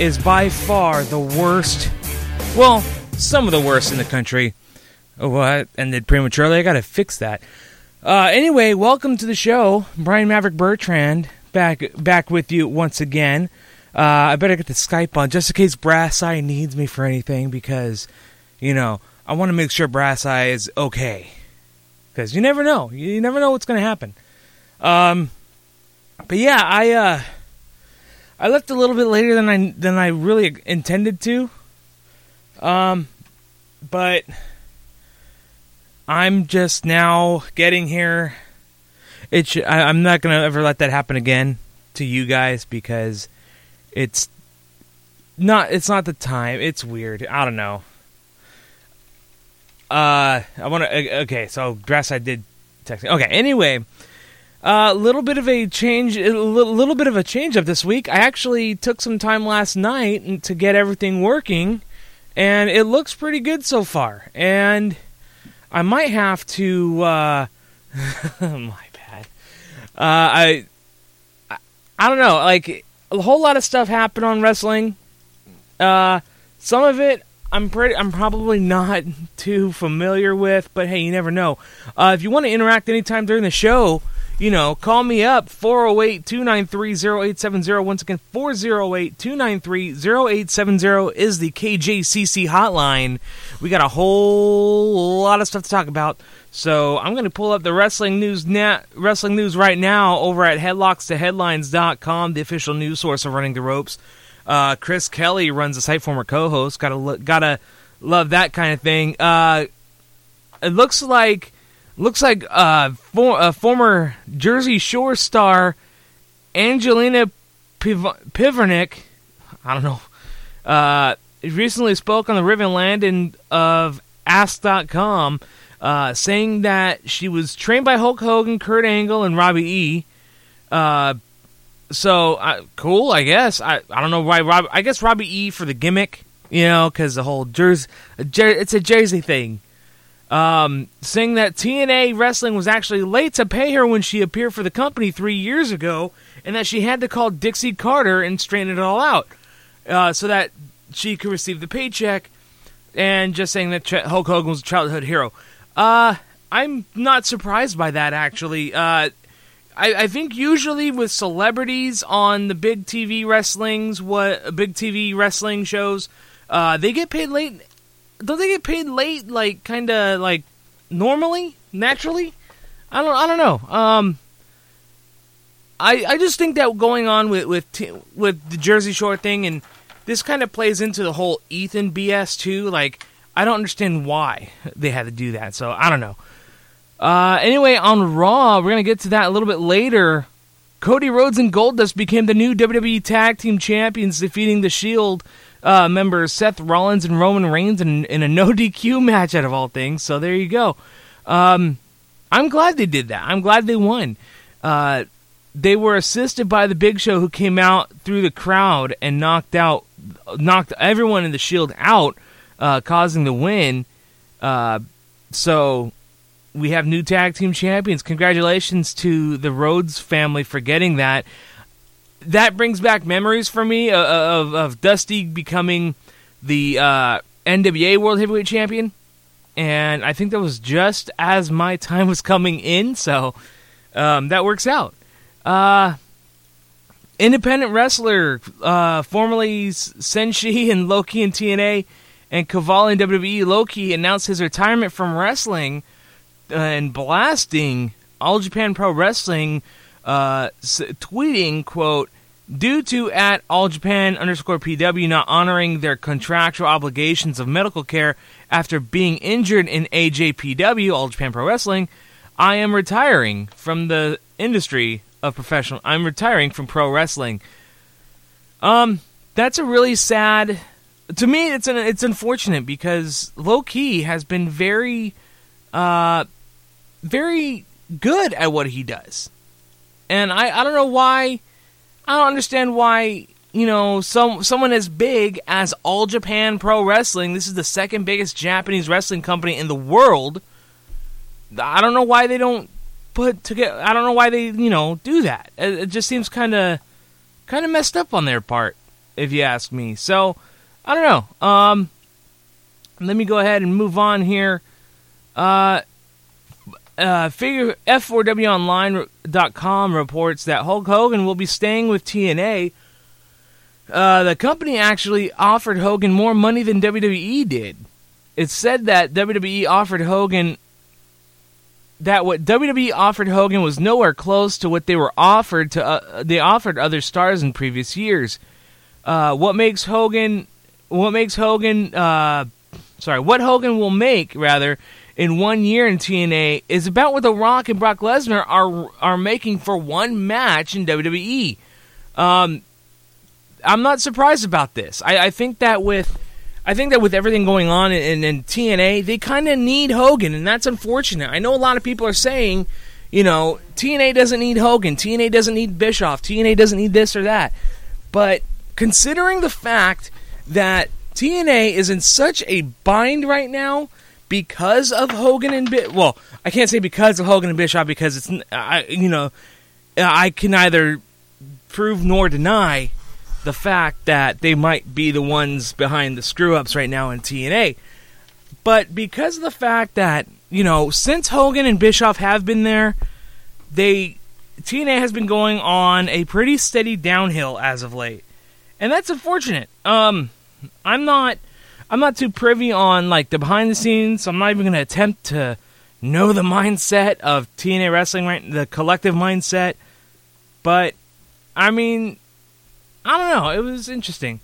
is by far the worst. Well, some of the worst in the country. Oh, what? Ended prematurely. I gotta fix that. Uh, anyway, welcome to the show, Brian Maverick Bertrand, back back with you once again. Uh, I better get the Skype on just in case Brass Eye needs me for anything because, you know, I want to make sure Brass Eye is okay because you never know. You never know what's going to happen. Um, but yeah, I uh, I left a little bit later than I than I really intended to. Um, but I'm just now getting here. It sh- I, I'm not gonna ever let that happen again to you guys because it's not it's not the time. It's weird. I don't know. Uh, I want to. Okay, so dress. I did text. Okay. Anyway, a uh, little bit of a change. A little, bit of a change up this week. I actually took some time last night to get everything working, and it looks pretty good so far. And I might have to. Uh, my bad. Uh, I, I. I don't know. Like a whole lot of stuff happened on wrestling. Uh, some of it I'm pretty. I'm probably not too familiar with, but hey, you never know. Uh, if you want to interact anytime during the show, you know, call me up 408-293-0870. Once again, 408-293-0870 is the KJCC hotline. We got a whole lot of stuff to talk about. So I'm going to pull up the wrestling news na- wrestling news right now over at headlockstoheadlines.com, the official news source of Running the Ropes. Uh, Chris Kelly runs the site, former co-host. Gotta gotta love that kind of thing. Uh, it looks like looks like uh, for, uh, former Jersey Shore star Angelina Piv- Pivarnick. I don't know. Uh, recently spoke on the Riven Landon of Ask.com, uh, saying that she was trained by Hulk Hogan, Kurt Angle, and Robbie E. Uh, so uh, cool, I guess. I I don't know why Rob. I guess Robbie E for the gimmick, you know, because the whole Jersey, it's a Jersey thing. Um, saying that TNA Wrestling was actually late to pay her when she appeared for the company three years ago, and that she had to call Dixie Carter and straighten it all out, uh, so that she could receive the paycheck. And just saying that Hulk Hogan was a childhood hero. Uh, I'm not surprised by that actually. Uh, I, I think usually with celebrities on the big TV wrestlings, what big TV wrestling shows, uh, they get paid late. Don't they get paid late, like kind of like normally, naturally? I don't. I don't know. Um, I I just think that going on with with with the Jersey Shore thing, and this kind of plays into the whole Ethan BS too. Like I don't understand why they had to do that. So I don't know. Uh, anyway, on Raw, we're gonna get to that a little bit later. Cody Rhodes and Goldust became the new WWE Tag Team Champions, defeating the Shield uh, members Seth Rollins and Roman Reigns in, in, a no DQ match out of all things. So there you go. Um, I'm glad they did that. I'm glad they won. Uh, they were assisted by the Big Show, who came out through the crowd and knocked out, knocked everyone in the Shield out, uh, causing the win. Uh, so we have new tag team champions. Congratulations to the Rhodes family for getting that. That brings back memories for me of, of, of Dusty becoming the uh, NWA World Heavyweight Champion. And I think that was just as my time was coming in, so um, that works out. Uh, independent wrestler, uh, formerly Senshi and Low Ki in TNA, and Kaval in WWE, Low Ki announced his retirement from wrestling and blasting All Japan Pro Wrestling, uh, tweeting, quote, due to at All Japan underscore PW not honoring their contractual obligations of medical care after being injured in AJPW, All Japan Pro Wrestling, I am retiring from the industry of professional. I'm retiring from pro wrestling. Um, that's a really sad. To me, it's an it's unfortunate because Low Ki has been very, uh, very good at what he does. And I, I don't know why I don't understand why, you know, some someone as big as All Japan Pro Wrestling, this is the second biggest Japanese wrestling company in the world. I don't know why they don't put together I don't know why they, you know, do that. It, it just seems kind of kind of messed up on their part. if you ask me. So I don't know. Um, let me go ahead and move on here. Uh, uh, figure F4WOnline.com reports that Hulk Hogan will be staying with TNA. Uh, the company actually offered Hogan more money than WWE did. It said that WWE offered Hogan that what WWE offered Hogan was nowhere close to what they were offered to uh, they offered other stars in previous years. Uh, what makes Hogan what makes Hogan uh, sorry what Hogan will make rather in one year in TNA is about what The Rock and Brock Lesnar are are making for one match in WWE. Um, I'm not surprised about this. I, I think that with I think that with everything going on in, in TNA, they kind of need Hogan, and that's unfortunate. I know a lot of people are saying, you know, TNA doesn't need Hogan, TNA doesn't need Bischoff, TNA doesn't need this or that. But considering the fact that TNA is in such a bind right now because of Hogan and Bischoff, well, I can't say because of Hogan and Bischoff because it's, I, you know, I can neither prove nor deny the fact that they might be the ones behind the screw ups right now in TNA. But because of the fact that, you know, since Hogan and Bischoff have been there, they TNA has been going on a pretty steady downhill as of late. And that's unfortunate. Um I'm not I'm not too privy on like the behind the scenes. I'm not even going to attempt to know the mindset of TNA wrestling right the collective mindset. But I mean, I don't know. It was interesting.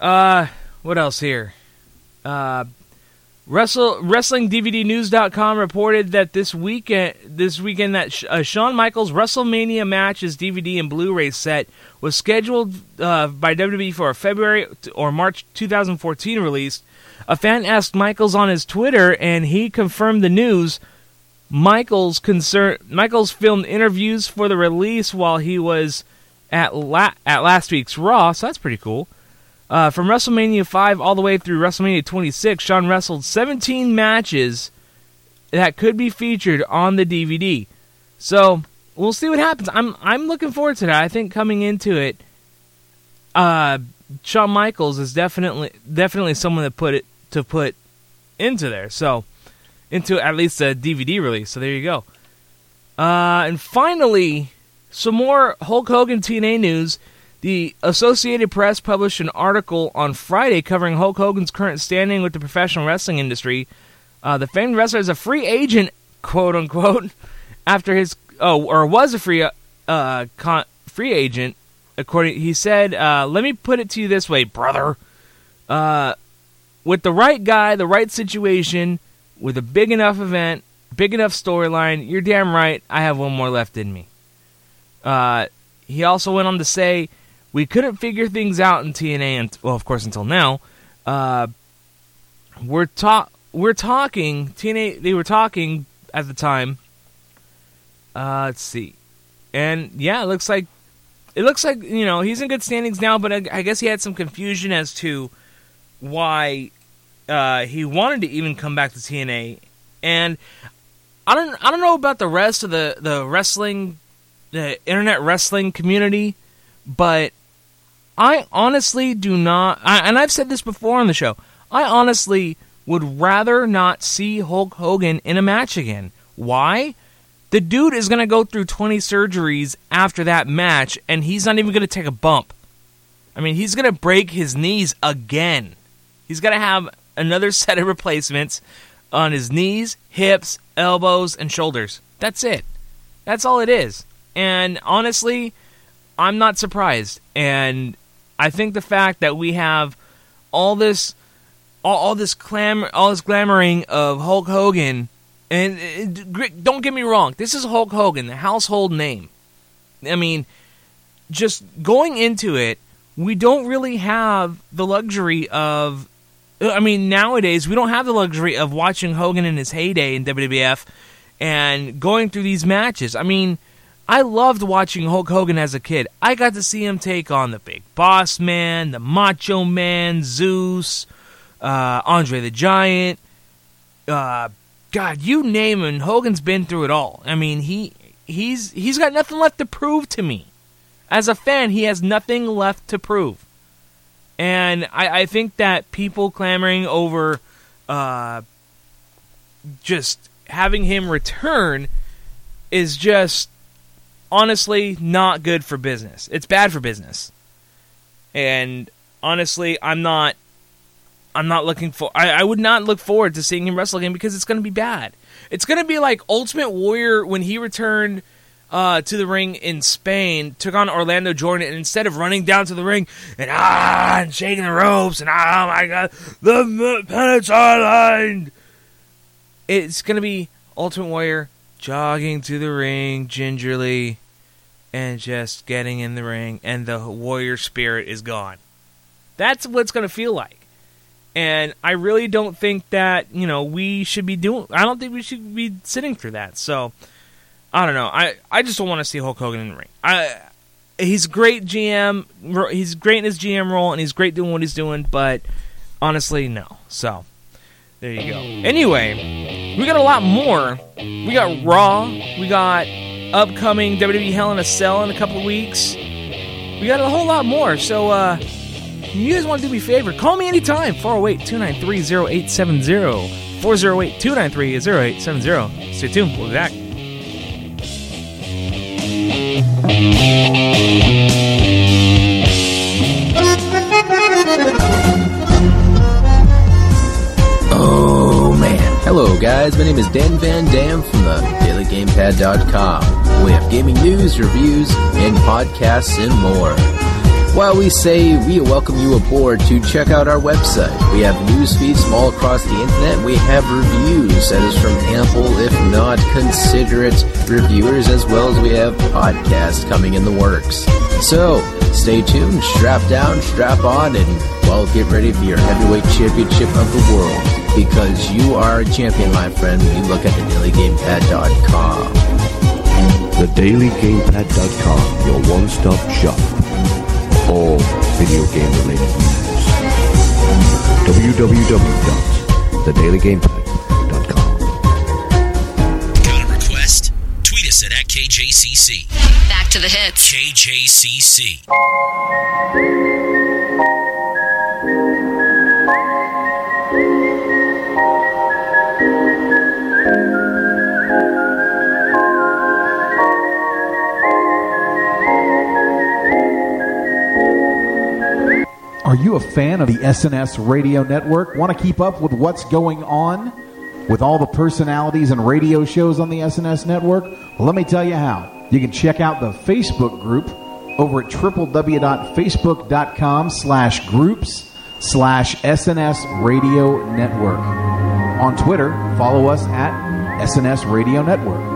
Uh, what else here? Uh, Wrestle WrestlingDVDNews.com reported that this weekend, this weekend, that uh, Shawn Michaels WrestleMania matches DVD and Blu-ray set was scheduled uh, by WWE for a February or March 2014 release. A fan asked Michaels on his Twitter, and he confirmed the news. Michaels concern Michaels filmed interviews for the release while he was at la- at last week's Raw, so that's pretty cool. Uh, from WrestleMania 5 all the way through WrestleMania 26, Shawn wrestled 17 matches that could be featured on the DVD. So we'll see what happens. I'm I'm looking forward to that. I think coming into it, uh, Shawn Michaels is definitely definitely someone to put it to put into there. So into at least a DVD release. So there you go. Uh, and finally, some more Hulk Hogan TNA news. The Associated Press published an article on Friday covering Hulk Hogan's current standing with the professional wrestling industry. Uh, the famed wrestler is a free agent, quote unquote, after his oh, or was a free uh, con, free agent. According, he said, uh, "Let me put it to you this way, brother. Uh, with the right guy, the right situation, with a big enough event, big enough storyline, you're damn right. I have one more left in me." Uh, he also went on to say, "We couldn't figure things out in TNA, and well, of course, until now. Uh, we're talk we're talking TNA. They were talking at the time. Uh, let's see, and yeah, it looks like it looks like you know he's in good standings now, but I, I guess he had some confusion as to why uh, he wanted to even come back to TNA, and I don't I don't know about the rest of the the wrestling the internet wrestling community, but I honestly do not. I, and I've said this before on the show. I honestly would rather not see Hulk Hogan in a match again. Why? The dude is going to go through 20 surgeries after that match, and he's not even going to take a bump. I mean, he's going to break his knees again. He's going to have another set of replacements on his knees, hips, elbows, and shoulders. That's it. That's all it is. And honestly, I'm not surprised. And I think the fact that we have all this, all, all this clam, all this glamoring of Hulk Hogan, and don't get me wrong, this is Hulk Hogan, the household name. I mean, just going into it, we don't really have the luxury of. I mean, nowadays we don't have the luxury of watching Hogan in his heyday in WWF and going through these matches. I mean, I loved watching Hulk Hogan as a kid. I got to see him take on the Big Boss Man, the Macho Man, Zeus, uh, Andre the Giant. Uh, God, you name him. Hogan's been through it all. I mean, he he's he's got nothing left to prove to me. As a fan, he has nothing left to prove. And I, I think that people clamoring over uh, just having him return is just honestly not good for business. It's bad for business. And honestly, I'm not I'm not looking for I, I would not look forward to seeing him wrestle again because it's gonna be bad. It's gonna be like Ultimate Warrior when he returned uh, to the ring in Spain, took on Orlando Jordan, and instead of running down to the ring and ah and shaking the ropes and oh my god, the pennants are lined, it's gonna be Ultimate Warrior jogging to the ring gingerly and just getting in the ring, and the warrior spirit is gone. That's what it's gonna feel like. And I really don't think that you know we should be doing. I don't think we should be sitting through that. So I don't know. I, I just don't want to see Hulk Hogan in the ring. I he's great GM. He's great in his GM role, and he's great doing what he's doing. But honestly, no. So there you go. Anyway, we got a lot more. We got Raw. We got upcoming WWE Hell in a Cell in a couple of weeks. We got a whole lot more. So uh, you guys want to do me a favor? Call me anytime. 408 293 0870. 408 293 0870. Stay tuned. We'll be back. Oh Hello guys, my name is Dan Van Dam from the DailyGamePad.com. We have gaming news, reviews, and podcasts and more. While we say we welcome you aboard to check out our website, we have news feeds from all across the internet. We have reviews that is from ample, if not considerate, reviewers, as well as we have podcasts coming in the works. So stay tuned, strap down, strap on, and well, get ready for your heavyweight championship of the world. Because you are a champion, my friend, when you look at the dailygamepad.com. TheDailyGamePad.com, your one-stop shop all video game related news. www.thedailygamepad.com. Got a request? Tweet us at, at KJCC. Back to the hits. KJCC. Are you a fan of the SNS radio network? Want to keep up with what's going on with all the personalities and radio shows on the SNS network? Well, let me tell you how. You can check out the Facebook group over at www.facebook.com slash groups slash SNS radio network. On Twitter, follow us at SNS radio network.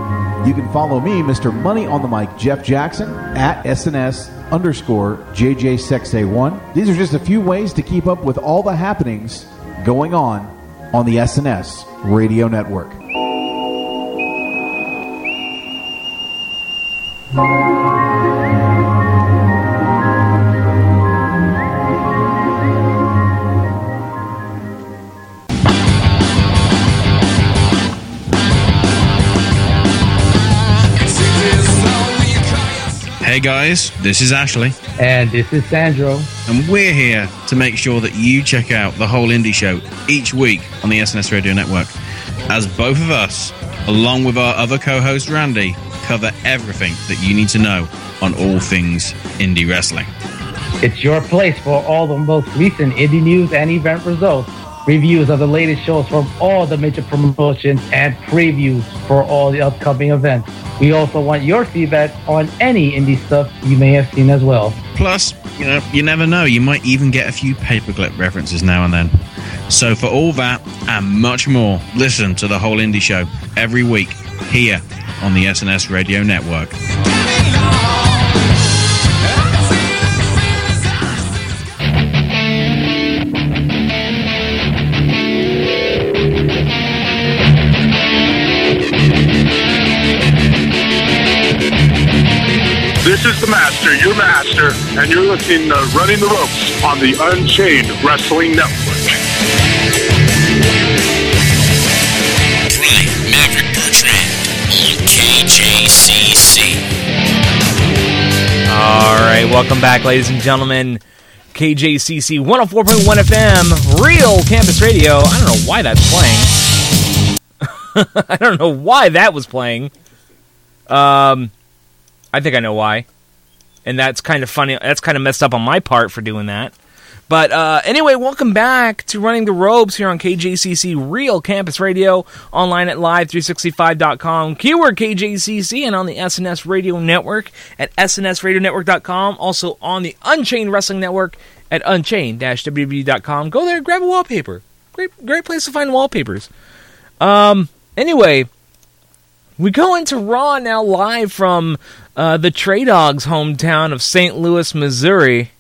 You can follow me, Mr. Money on the Mic, Jeff Jackson, at SNS underscore JJSexA1. These are just a few ways to keep up with all the happenings going on on the SNS radio network. Hey guys, this is Ashley, And this is Sandro. and we're here to make sure that you check out the whole indie show each week on the SNS Radio Network. As both of us, along with our other co host Randy, cover everything that you need to know on all things indie wrestling. It's your place for all the most recent indie news and event results, reviews of the latest shows from all the major promotions, and previews for all the upcoming events. We also want your feedback on any indie stuff you may have seen as well. Plus, you know, you never know, you might even get a few paperclip references now and then. So, for all that and much more, listen to the whole indie show every week here on the SNS Radio Network. Master, your master, and you're listening to Running the Ropes on the Unchained Wrestling Network. Brian Maverick Bertrand on KJCC. All right, welcome back, ladies and gentlemen. KJCC 104.1 FM, Real Campus Radio. I don't know why that's playing. I don't know why that was playing. Um, I think I know why, and that's kind of funny. That's kind of messed up on my part for doing that. But uh, anyway, welcome back to Running the Ropes here on KJCC Real Campus Radio, online at live365.com, keyword KJCC, and on the SNS Radio Network at snsradionetwork.com. Also on the Unchained Wrestling Network at unchained-wwe.com. Go there grab a wallpaper. Great, great place to find wallpapers. Um, anyway, we go into Raw now live from uh, the Trey Dogs' hometown of St. Louis, Missouri.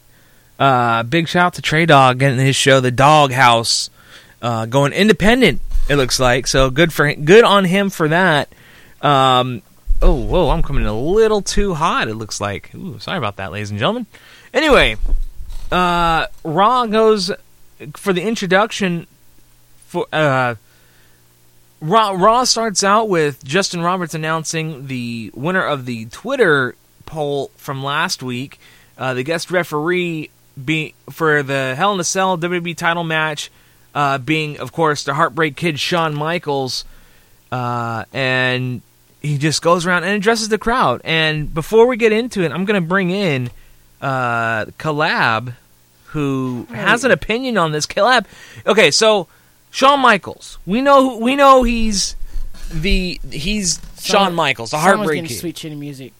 Uh, big shout out to Trey Dog getting his show, The Dog House, uh, going independent. It looks like so good for good on him for that. Um, oh, whoa, I'm coming in a little too hot. It looks like. Ooh, sorry about that, ladies and gentlemen. Anyway, uh, Raw goes for the introduction. For uh, Raw, Raw starts out with Justin Roberts announcing the winner of the Twitter poll from last week. Uh, the guest referee be for the Hell in a Cell WWE title match, uh, being of course the Heartbreak Kid Shawn Michaels, uh, and he just goes around and addresses the crowd. And before we get into it, I'm going to bring in uh, Caleb, who has an opinion on this. Caleb, okay, so Shawn Michaels, we know we know he's the he's Shawn Michaels, the Someone's Heartbreak getting Kid. sweet chin music.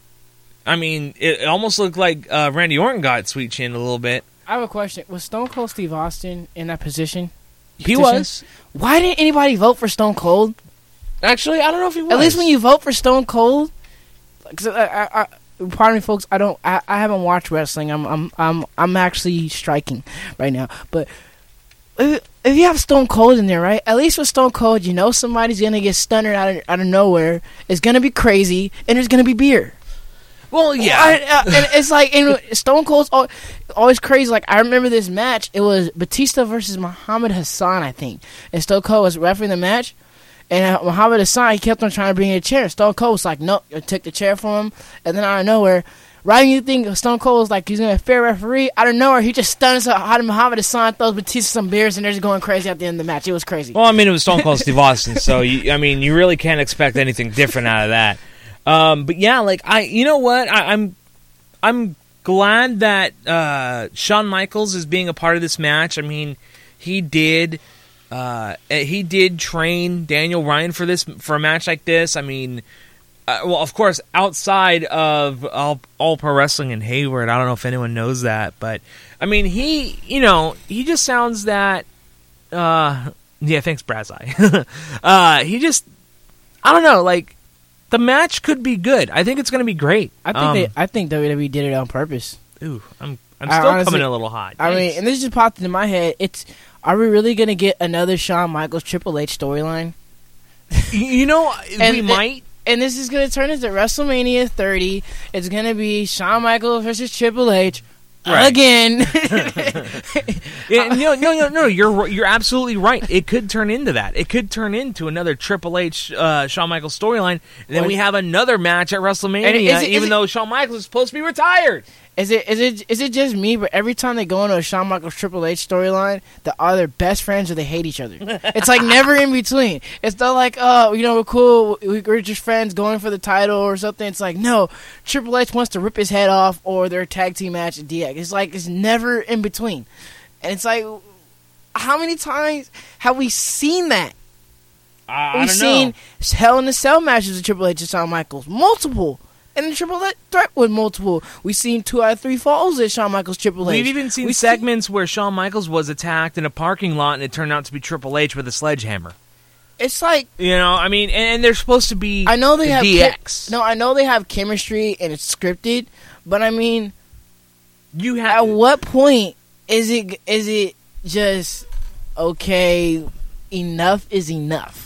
I mean, it, it almost looked like uh, Randy Orton got sweet chin a little bit. I have a question. Was Stone Cold Steve Austin in that position? He Position? was Why didn't anybody vote for Stone Cold? actually. I don't know if he was. At least when you vote for Stone Cold, because I, uh, I, uh, I, uh, pardon me, folks, I don't, I, I haven't watched wrestling. I'm, I'm, I'm, I'm actually striking right now. But if, you have Stone Cold in there, right? At least with Stone Cold, you know somebody's gonna get stunned out of, out of nowhere. It's gonna be crazy, and there's gonna be beer. Well, yeah. I, I, and it's like and Stone Cold's al- always crazy. Like I remember this match. It was Batista versus Muhammad Hassan, I think. And Stone Cold was refereeing the match. And uh, Muhammad Hassan, he kept on trying to bring in a chair. Stone Cold was like, nope, I took the chair from him. And then out of nowhere, right when you think Stone Cold was like, he's to be a fair referee, out of nowhere, he just stuns uh, Muhammad Hassan, throws Batista some beers, and they're just going crazy at the end of the match. It was crazy. well, I mean, it was Stone Cold Steve Austin, so you, I mean, you really can't expect anything different out of that. Um, but yeah, like I, you know what, I, I'm, I'm glad that uh, Shawn Michaels is being a part of this match. I mean, he did, uh, he did train Daniel Bryan for this for a match like this. I mean. Uh, well, of course, outside of all, all pro wrestling in Hayward, I don't know if anyone knows that, but I mean, he, you know, he just sounds that uh yeah thanks Brazai. uh he just i don't know like the match could be good i think it's gonna be great I think Um, they, I think WWE did it on purpose. ooh i'm i'm still honestly- coming a little hot I mean, and this just popped into my head. It's are we really gonna get another Shawn Michaels Triple H storyline? you know we might And this is gonna turn into WrestleMania 30. It's gonna be Shawn Michaels versus Triple H Right. again. yeah, no, no, no, no. You're you're absolutely right. It could turn into that. It could turn into another Triple H, uh, Shawn Michaels storyline, and then we have another match at WrestleMania. It- even it- though Shawn Michaels is supposed to be retired. Is it is it is it just me? But every time they go into a Shawn Michaels Triple H storyline, the either best friends or they hate each other. it's like never in between. It's not like oh you know we're cool, we- we're just friends going for the title or something. It's like no, Triple H wants to rip his head off or their tag team match at DX. It's like it's never in between, and it's like how many times have we seen that? I, We've seen know. Hell in the Cell matches with Triple H and Shawn Michaels, multiple, and the Triple threat with multiple. We've seen two out of three falls at Shawn Michaels Triple H. We've even seen We've segments where Shawn Michaels was attacked in a parking lot, and it turned out to be Triple H with a sledgehammer. It's like You know, I mean, and, and they're supposed to be. I know they have DX. no, I know they have chemistry and it's scripted, but I mean, you at have what point is it is it just okay? Enough is enough.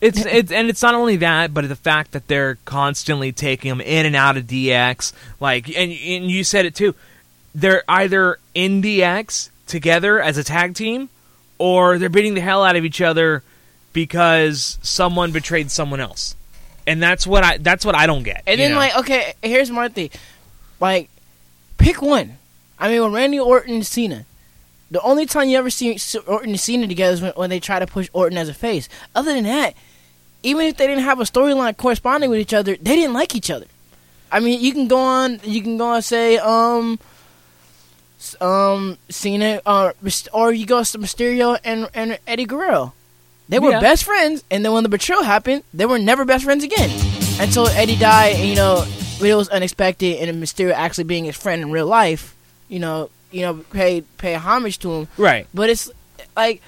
It's it's and it's not only that, but the fact that they're constantly taking them in and out of DX. Like, and and you said it too. They're either in DX together as a tag team, or they're beating the hell out of each other because someone betrayed someone else. And that's what I that's what I don't get. And then know? like, okay, here's my thing. Like, Pick one. I mean, when Randy Orton and Cena, the only time you ever see Orton and Cena together is when, when they try to push Orton as a face. Other than that, even if they didn't have a storyline corresponding with each other, they didn't like each other. I mean, you can go on, you can go on and say, um, um, Cena, uh, or you go to Mysterio and and Eddie Guerrero. They were Yeah. best friends, and then when the betrayal happened, they were never best friends again until Eddie died. And you know, it was unexpected, and Mysterio actually being his friend in real life, you know, you know, pay pay homage to him. Right. But it's like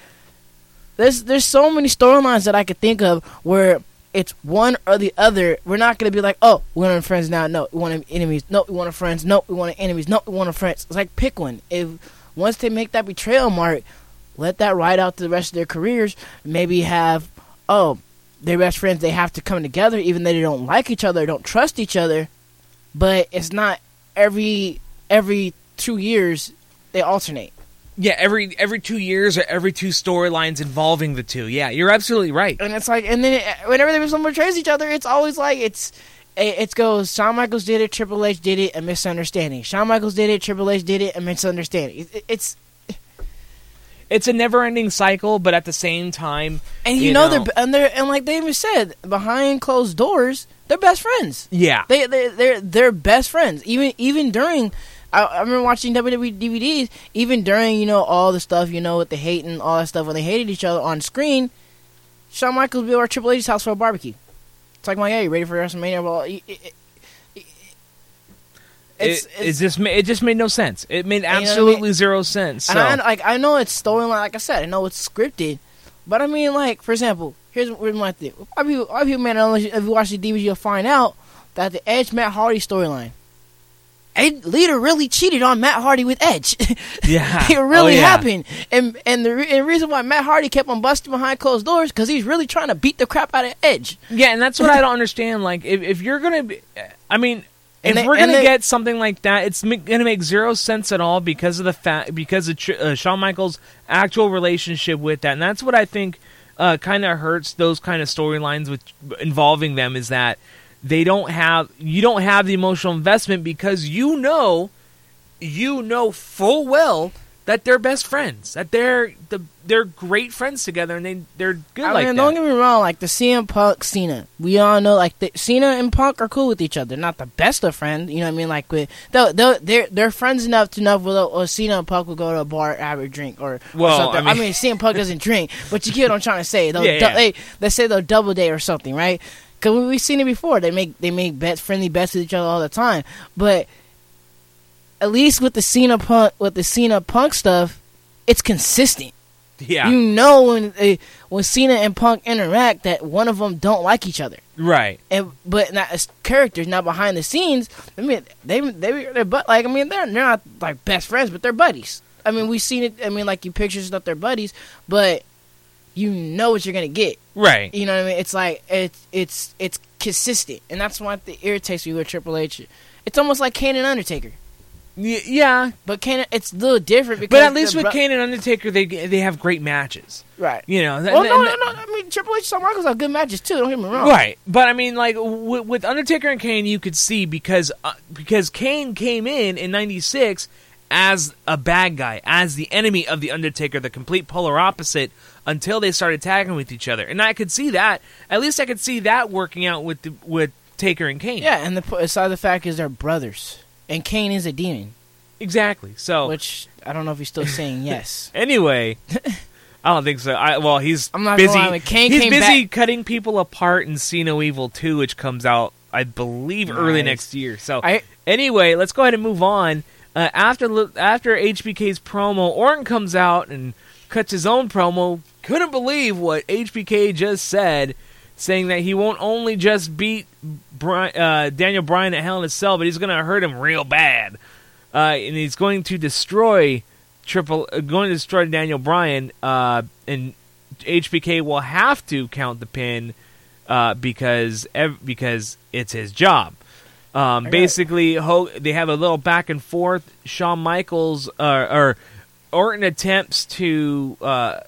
there's there's so many storylines that I could think of where it's one or the other. We're not gonna be like, oh, we want friends now. No, we want enemies. No, we want friends. No, we want enemies. No, we want friends. It's like pick one. If once they make that betrayal mark, let that ride out the rest of their careers. Maybe have oh, they're best friends. They have to come together, even though they don't like each other, don't trust each other. But it's not every every two years they alternate. Yeah, every every two years or every two storylines involving the two. Yeah, you're absolutely right. and it's like, and then it, whenever they someone betrays each other, it's always like it's it, it goes. Shawn Michaels did it, Triple H did it, a misunderstanding. Shawn Michaels did it, Triple H did it, a misunderstanding. It, it- it's It's a never-ending cycle, but at the same time, and you, know, they're and they're and like David said, behind closed doors, they're best friends. yeah, They they they're they're best friends. Even even during. I, I remember watching WWE DVDs. Even during you know all the stuff you know with the hate and all that stuff when they hated each other on screen, Shawn Michaels would be over at Triple H's house for a barbecue. It's like, my hey, you ready for WrestleMania? Well, it, it, it, it's, it, it's it just ma- it just made no sense. It made know I mean? absolutely zero sense. So. and I, like I know it's storyline. Like I said, I know it's scripted, but I mean, like for example, here's here's my thing. Of people, a people, man, unless you, if you watch the DVD, you'll find out that the Edge Matt Hardy storyline. Ed Leader really cheated on Matt Hardy with Edge. yeah, it really Oh, yeah. happened, and and the, re- and the reason why Matt Hardy kept on busting behind closed doors because he's really trying to beat the crap out of Edge. Yeah, and that's what I don't understand. Like, if, if you're gonna, be, I mean, if they- we're gonna they- get something like that, it's m- gonna make zero sense at all because of the fact because of Tr- uh, Shawn Michaels' actual relationship with that, and that's what I think uh, kind of hurts those kind of storylines with involving them is that they don't have you don't have the emotional investment because you know you know full well that they're best friends that they're the they're great friends together and they they're good I like mean, that. don't get me wrong. Like the CM Punk Cena, we all know like the, Cena and Punk are cool with each other. Not the best of friends, you know what I mean? Like with they'll, they'll, they're they're friends enough to enough they'll- or oh, Cena and Punk will go to a bar have a drink or, or Well, something. I I mean- mean, CM Punk doesn't drink, but you get what I'm trying to say. They'll, Yeah, yeah. They let's say they'll double date or something, right? Because we've seen it before. They make they make bets, friendly bets with each other all the time, but at least with the Cena Punk with the Cena Punk stuff, it's consistent. yeah You know when uh, when Cena and Punk interact that one of them don't like each other, right and but not as characters, not behind the scenes. I mean, they they they're but like I mean they're they're not like best friends, but they're buddies. I mean, we've seen it. I mean, like you pictures that they're buddies, but you know what you're gonna get. right You know what I mean? It's like it's it's it's consistent, and that's why it irritates me with Triple H. It's almost like Kane and Undertaker, Y- yeah, but Kane it's a little different because but at least with bro- Kane and Undertaker, they they have great matches. right? You know, Well, no, no, no. I mean, Triple H and Shawn Michaels have good matches too. Don't get me wrong. right. But I mean, like with, with Undertaker and Kane, you could see because uh, because Kane came in in '96 as a bad guy, as the enemy of the Undertaker, the complete polar opposite. Until they started tagging with each other, and I could see that. At least I could see that working out with the, with Taker and Kane. Yeah, and the aside the fact is they're brothers, and Kane is a demon, exactly. So which I don't know if he's still saying yes. Anyway, I don't think so. I, well, he's I'm not busy. lie, Kane he's busy back- cutting people apart in See No Evil 2, which comes out, I believe, early next year. So I anyway, let's go ahead and move on. Uh, after after HBK's promo, Orton comes out and cuts his own promo. Couldn't believe what HBK just said, saying that he won't only just beat Bri- uh, Daniel Bryan at Hell in a Cell, but he's going to hurt him real bad, uh, and he's going to destroy Triple, uh, going to destroy Daniel Bryan, uh, and HBK will have to count the pin uh, because ev- because it's his job. Um, basically, Ho- they have a little back and forth. Shawn Michaels uh, or Orton attempts to uh,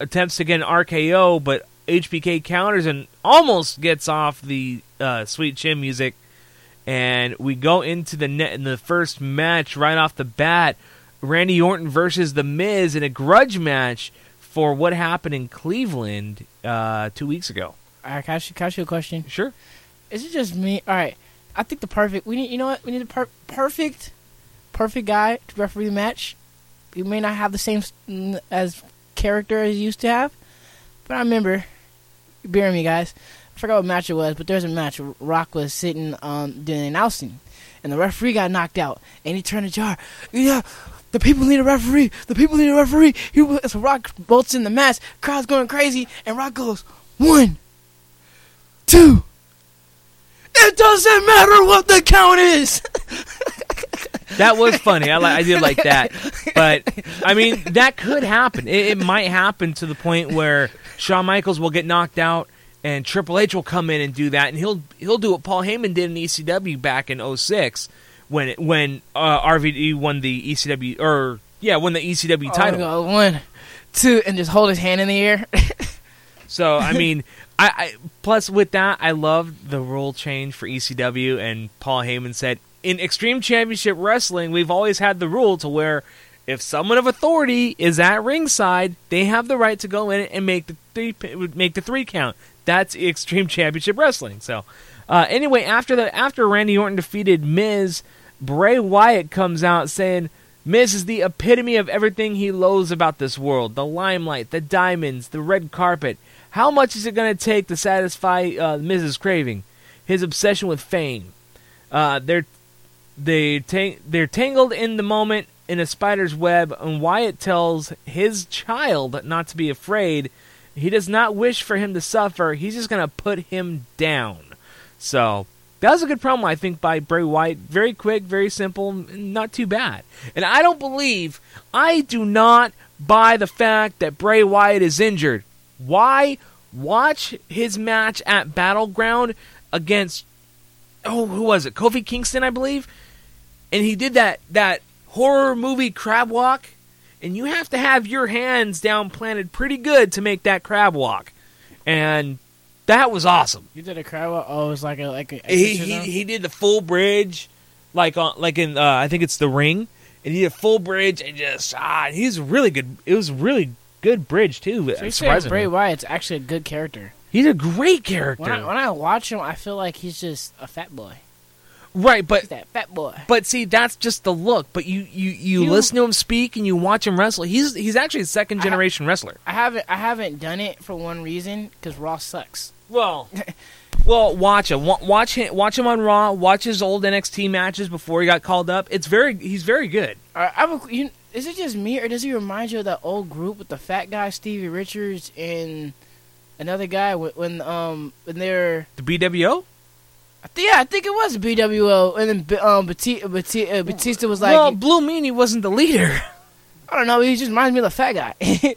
attempts to get an RKO, but HBK counters and almost gets off the uh, Sweet Chin music. and we go into the net in the first match right off the bat. Randy Orton versus The Miz in a grudge match for what happened in Cleveland uh, two weeks ago. All right, can I, ask you, can I ask you a question? Sure. Is it just me? All right, I think the perfect. We need. You know what? We need a per- perfect, perfect guy to referee the match. He may not have the same as character as you used to have, but I remember. Bear me, guys. I forgot what match it was, but there's a match. Rock was sitting um doing announcing, and the referee got knocked out, and he turned the jar. Yeah. The people need a referee. The people need a referee. He was, so Rock bolts in the match. Crowd's going crazy, and Rock goes one, two. It doesn't matter what the count is. That was funny. I, li- I did like that. But, I mean, that could happen. It, it might happen to the point where Shawn Michaels will get knocked out and Triple H will come in and do that. And he'll he'll do what Paul Heyman did in ECW back in 06 when, it, when uh, RVD won the ECW, or, yeah, won the ECW Oh, title. one, two, and just hold his hand in the air. So I mean, I, I plus with that, I love the rule change for ECW, and Paul Heyman said in Extreme Championship Wrestling, we've always had the rule to where if someone of authority is at ringside, they have the right to go in and make the three make the three count. That's Extreme Championship Wrestling. So uh, anyway, after the after Randy Orton defeated Miz, Bray Wyatt comes out saying. Miz is the epitome of everything he loathes about this world the limelight, the diamonds, the red carpet. How much is it going to take to satisfy uh, Miz's craving? His obsession with fame. Uh, they're they they're tangled in the moment in a spider's web, and Wyatt tells his child not to be afraid. He does not wish for him to suffer. He's just going to put him down. So that was a good promo, I think, by Bray Wyatt. Very quick, very simple, not too bad. And I don't believe, I do not buy the fact that Bray Wyatt is injured. Why? Watch his match at Battleground against, oh, who was it? Kofi Kingston, I believe. And he did that that horror movie crab walk. And you have to have your hands down planted pretty good to make that crab walk. And that was awesome. you did a crowd. walk? Oh, it was like a like a. He, he he did the full bridge, like on like in uh, I think it's the ring, and he did a full bridge and just ah, he's really good. It was really good bridge too. So you say. Bray Wyatt's actually a good character. he's a great character, When I, when I watch him, I feel like he's just a fat boy. Right? But He's that fat boy. but see, that's just the look. But you you you You- listen to him speak and you watch him wrestle. He's he's actually a second I- generation wrestler. I haven't I haven't done it for one reason because Raw sucks. Well, well, watch him. Wa- Watch him. Watch him on Raw. Watch his old NXT matches before he got called up. It's very. He's very good. I, I have a, you, is it just me or does he remind you of that old group with the fat guy Stevie Richards and another guy wh- when um when they're The BWO. I thi- yeah I think it was BWO and then um Batista, Batista, uh, Batista was like well, Blue Meanie wasn't the leader. I don't know he just reminds me of the fat guy and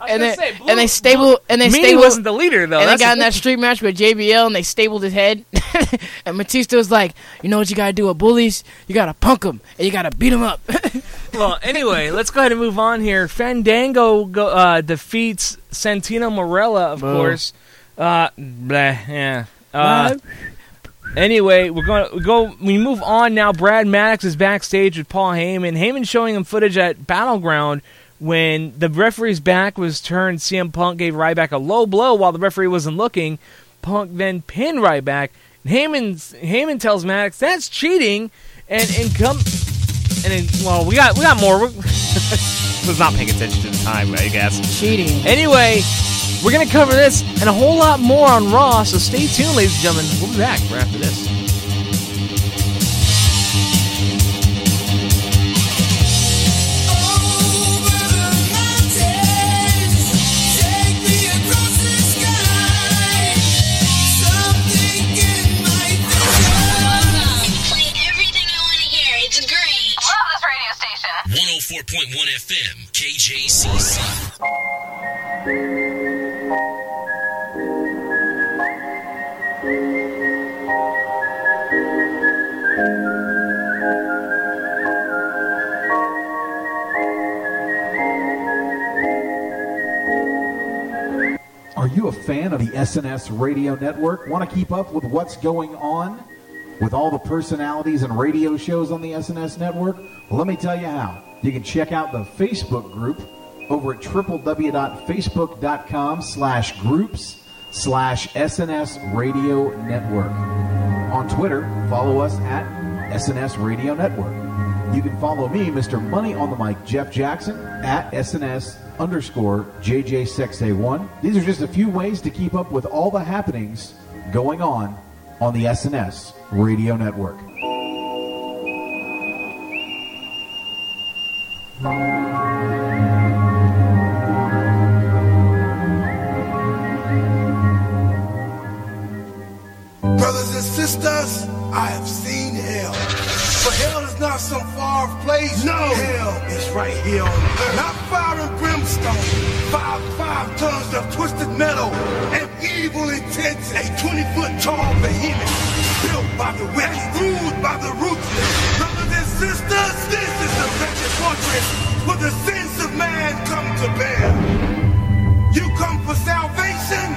gonna then say, Blue- and they stable and they Meanie stable wasn't the leader though. and they got in that street match with JBL and they stabled his head. and Batista was like, you know what you gotta do with bullies? You gotta punk them and you gotta beat them up. well, anyway, let's go ahead and move on here. Fandango go, uh, defeats Santino Marella, of Boo. course. Uh, bleh, yeah. Uh, anyway, we're going to go. We move on now. Brad Maddox is backstage with Paul Heyman. Heyman showing him footage at Battleground when the referee's back was turned. CM Punk gave Ryback a low blow while the referee wasn't looking. Punk then pinned Ryback. And Heyman's, Heyman tells Maddox that's cheating, and and come and then well we got we got more. Was not paying attention to the time, I guess. Cheating. Anyway, we're gonna cover this and a whole lot more on Raw, so stay tuned, ladies and gentlemen. We'll be back right after this. Playing everything I want to hear. It's great. Love this radio station. 104.1 FM, KJCC. Are you a fan of the SNS Radio Network? Want to keep up with what's going on? with all the personalities and radio shows on the SNS network? Well, let me tell you how. You can check out the Facebook group over at www.facebook.com slash groups slash SNS Radio Network. On Twitter, follow us at SNS Radio Network. You can follow me, Mr. Money on the Mic, Jeff Jackson, at SNS underscore JJ6A1. These are just a few ways to keep up with all the happenings going on on the SNS Radio Network. Sisters, I have seen hell. But hell is not some far off place. No! Hell is right here on earth. Not fire and brimstone. Five, five tons of twisted metal and evil intent. A 20 foot tall behemoth built by the wicked, ruled by the ruthless. Brothers and sisters, this is the wretched fortress where the sins of man come to bear. You come for salvation?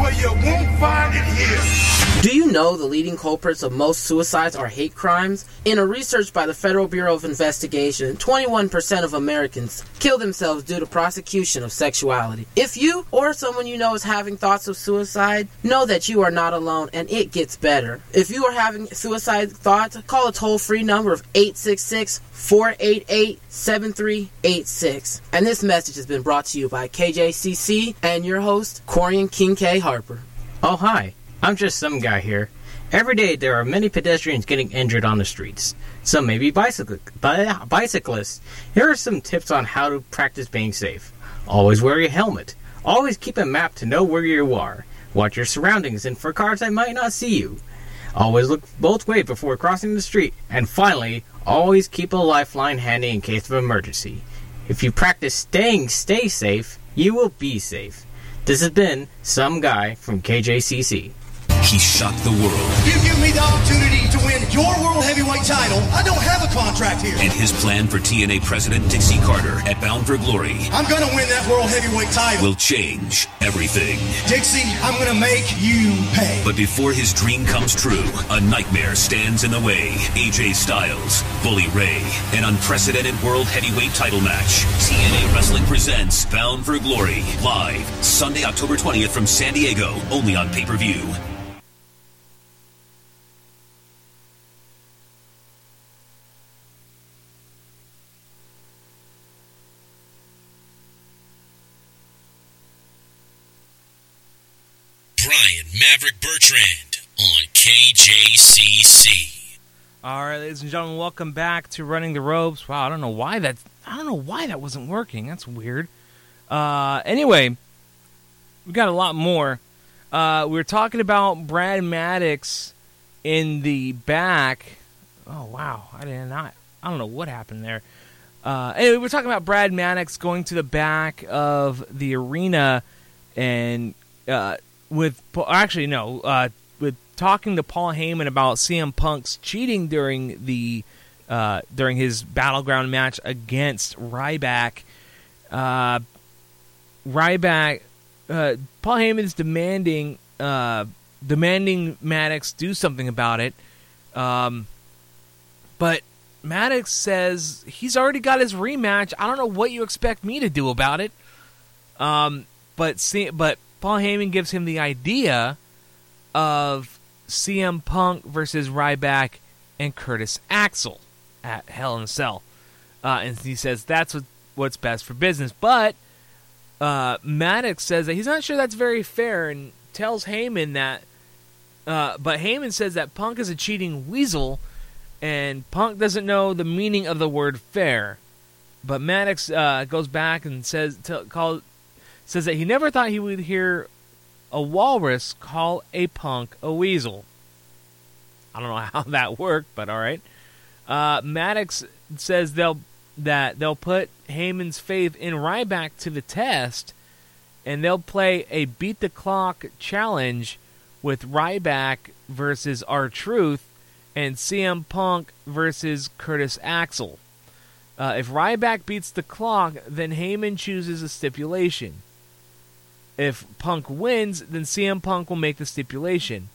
Well, you won't find it here. Do you know the leading culprits of most suicides are hate crimes? In a research by the Federal Bureau of Investigation, 21% of Americans kill themselves due to prosecution of sexuality. If you or someone you know is having thoughts of suicide, know that you are not alone and it gets better. If you are having suicide thoughts, call a toll free number of 866 488 7386. And this message has been brought to you by KJCC and your host, Corian King K. Harper. Oh, hi. I'm just some guy here. Every day there are many pedestrians getting injured on the streets. Some may be bicycl- bi- bicyclists. Here are some tips on how to practice being safe. Always wear a helmet. Always keep a map to know where you are. Watch your surroundings and for cars that might not see you. Always look both ways before crossing the street. And finally, always keep a lifeline handy in case of emergency. If you practice staying stay safe, you will be safe. This has been some guy from KJCC. He shocked the world. You give me the opportunity to win your world heavyweight title. I don't have a contract here. And his plan for TNA President Dixie Carter at Bound for Glory I'm gonna win that world heavyweight title. will change everything. Dixie, I'm gonna make you pay. But before his dream comes true, a nightmare stands in the way. AJ Styles, Bully Ray, an unprecedented world heavyweight title match. TNA Wrestling presents Bound for Glory live Sunday, October 20th from San Diego, only on pay per view. Brian Maverick Bertrand on KJCC. All right, ladies and gentlemen, welcome back to Running the Ropes. Wow, I don't know why that I don't know why that wasn't working. That's weird. Uh, anyway, we got a lot more. Uh, we were talking about Brad Maddox in the back. Oh wow, I did not. I don't know what happened there. Uh, anyway, we're talking about Brad Maddox going to the back of the arena and uh, with actually no, uh, with talking to Paul Heyman about CM Punk's cheating during the uh, during his battleground match against Ryback. Uh, Ryback, uh, Paul Heyman is demanding uh, demanding Maddox do something about it. Um, but Maddox says he's already got his rematch. I don't know what you expect me to do about it. Um, but see, but Paul Heyman gives him the idea of CM Punk versus Ryback and Curtis Axel at Hell in a Cell, uh, and he says that's what, what's best for business. But uh, Maddox says that he's not sure that's very fair, and tells Heyman that. Uh, but Heyman says that Punk is a cheating weasel, and Punk doesn't know the meaning of the word fair. But Maddox uh, goes back and says to call says that he never thought he would hear a walrus call a punk a weasel. I don't know how that worked, but all right. Uh, Maddox says they'll that they'll put Heyman's faith in Ryback to the test, and they'll play a beat the clock challenge with Ryback versus R Truth and CM Punk versus Curtis Axel. Uh, if Ryback beats the clock, then Heyman chooses a stipulation. If Punk wins, then CM Punk will make the stipulation.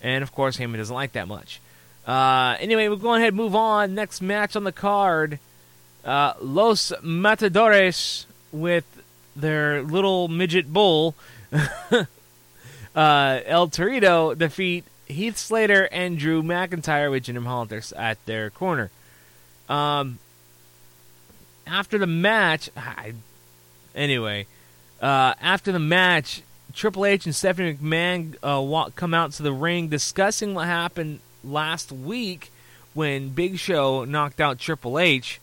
And of course, Heyman doesn't like that much. Uh, anyway, we'll go ahead and move on. Next match on the card uh, Los Matadores with their little midget bull, uh, El Torito, defeat Heath Slater and Drew McIntyre with Jinder Mahal at their corner. Um, after the match, I, anyway, uh, after the match, Triple H and Stephanie McMahon uh, walk, come out to the ring discussing what happened last week when Big Show knocked out Triple H.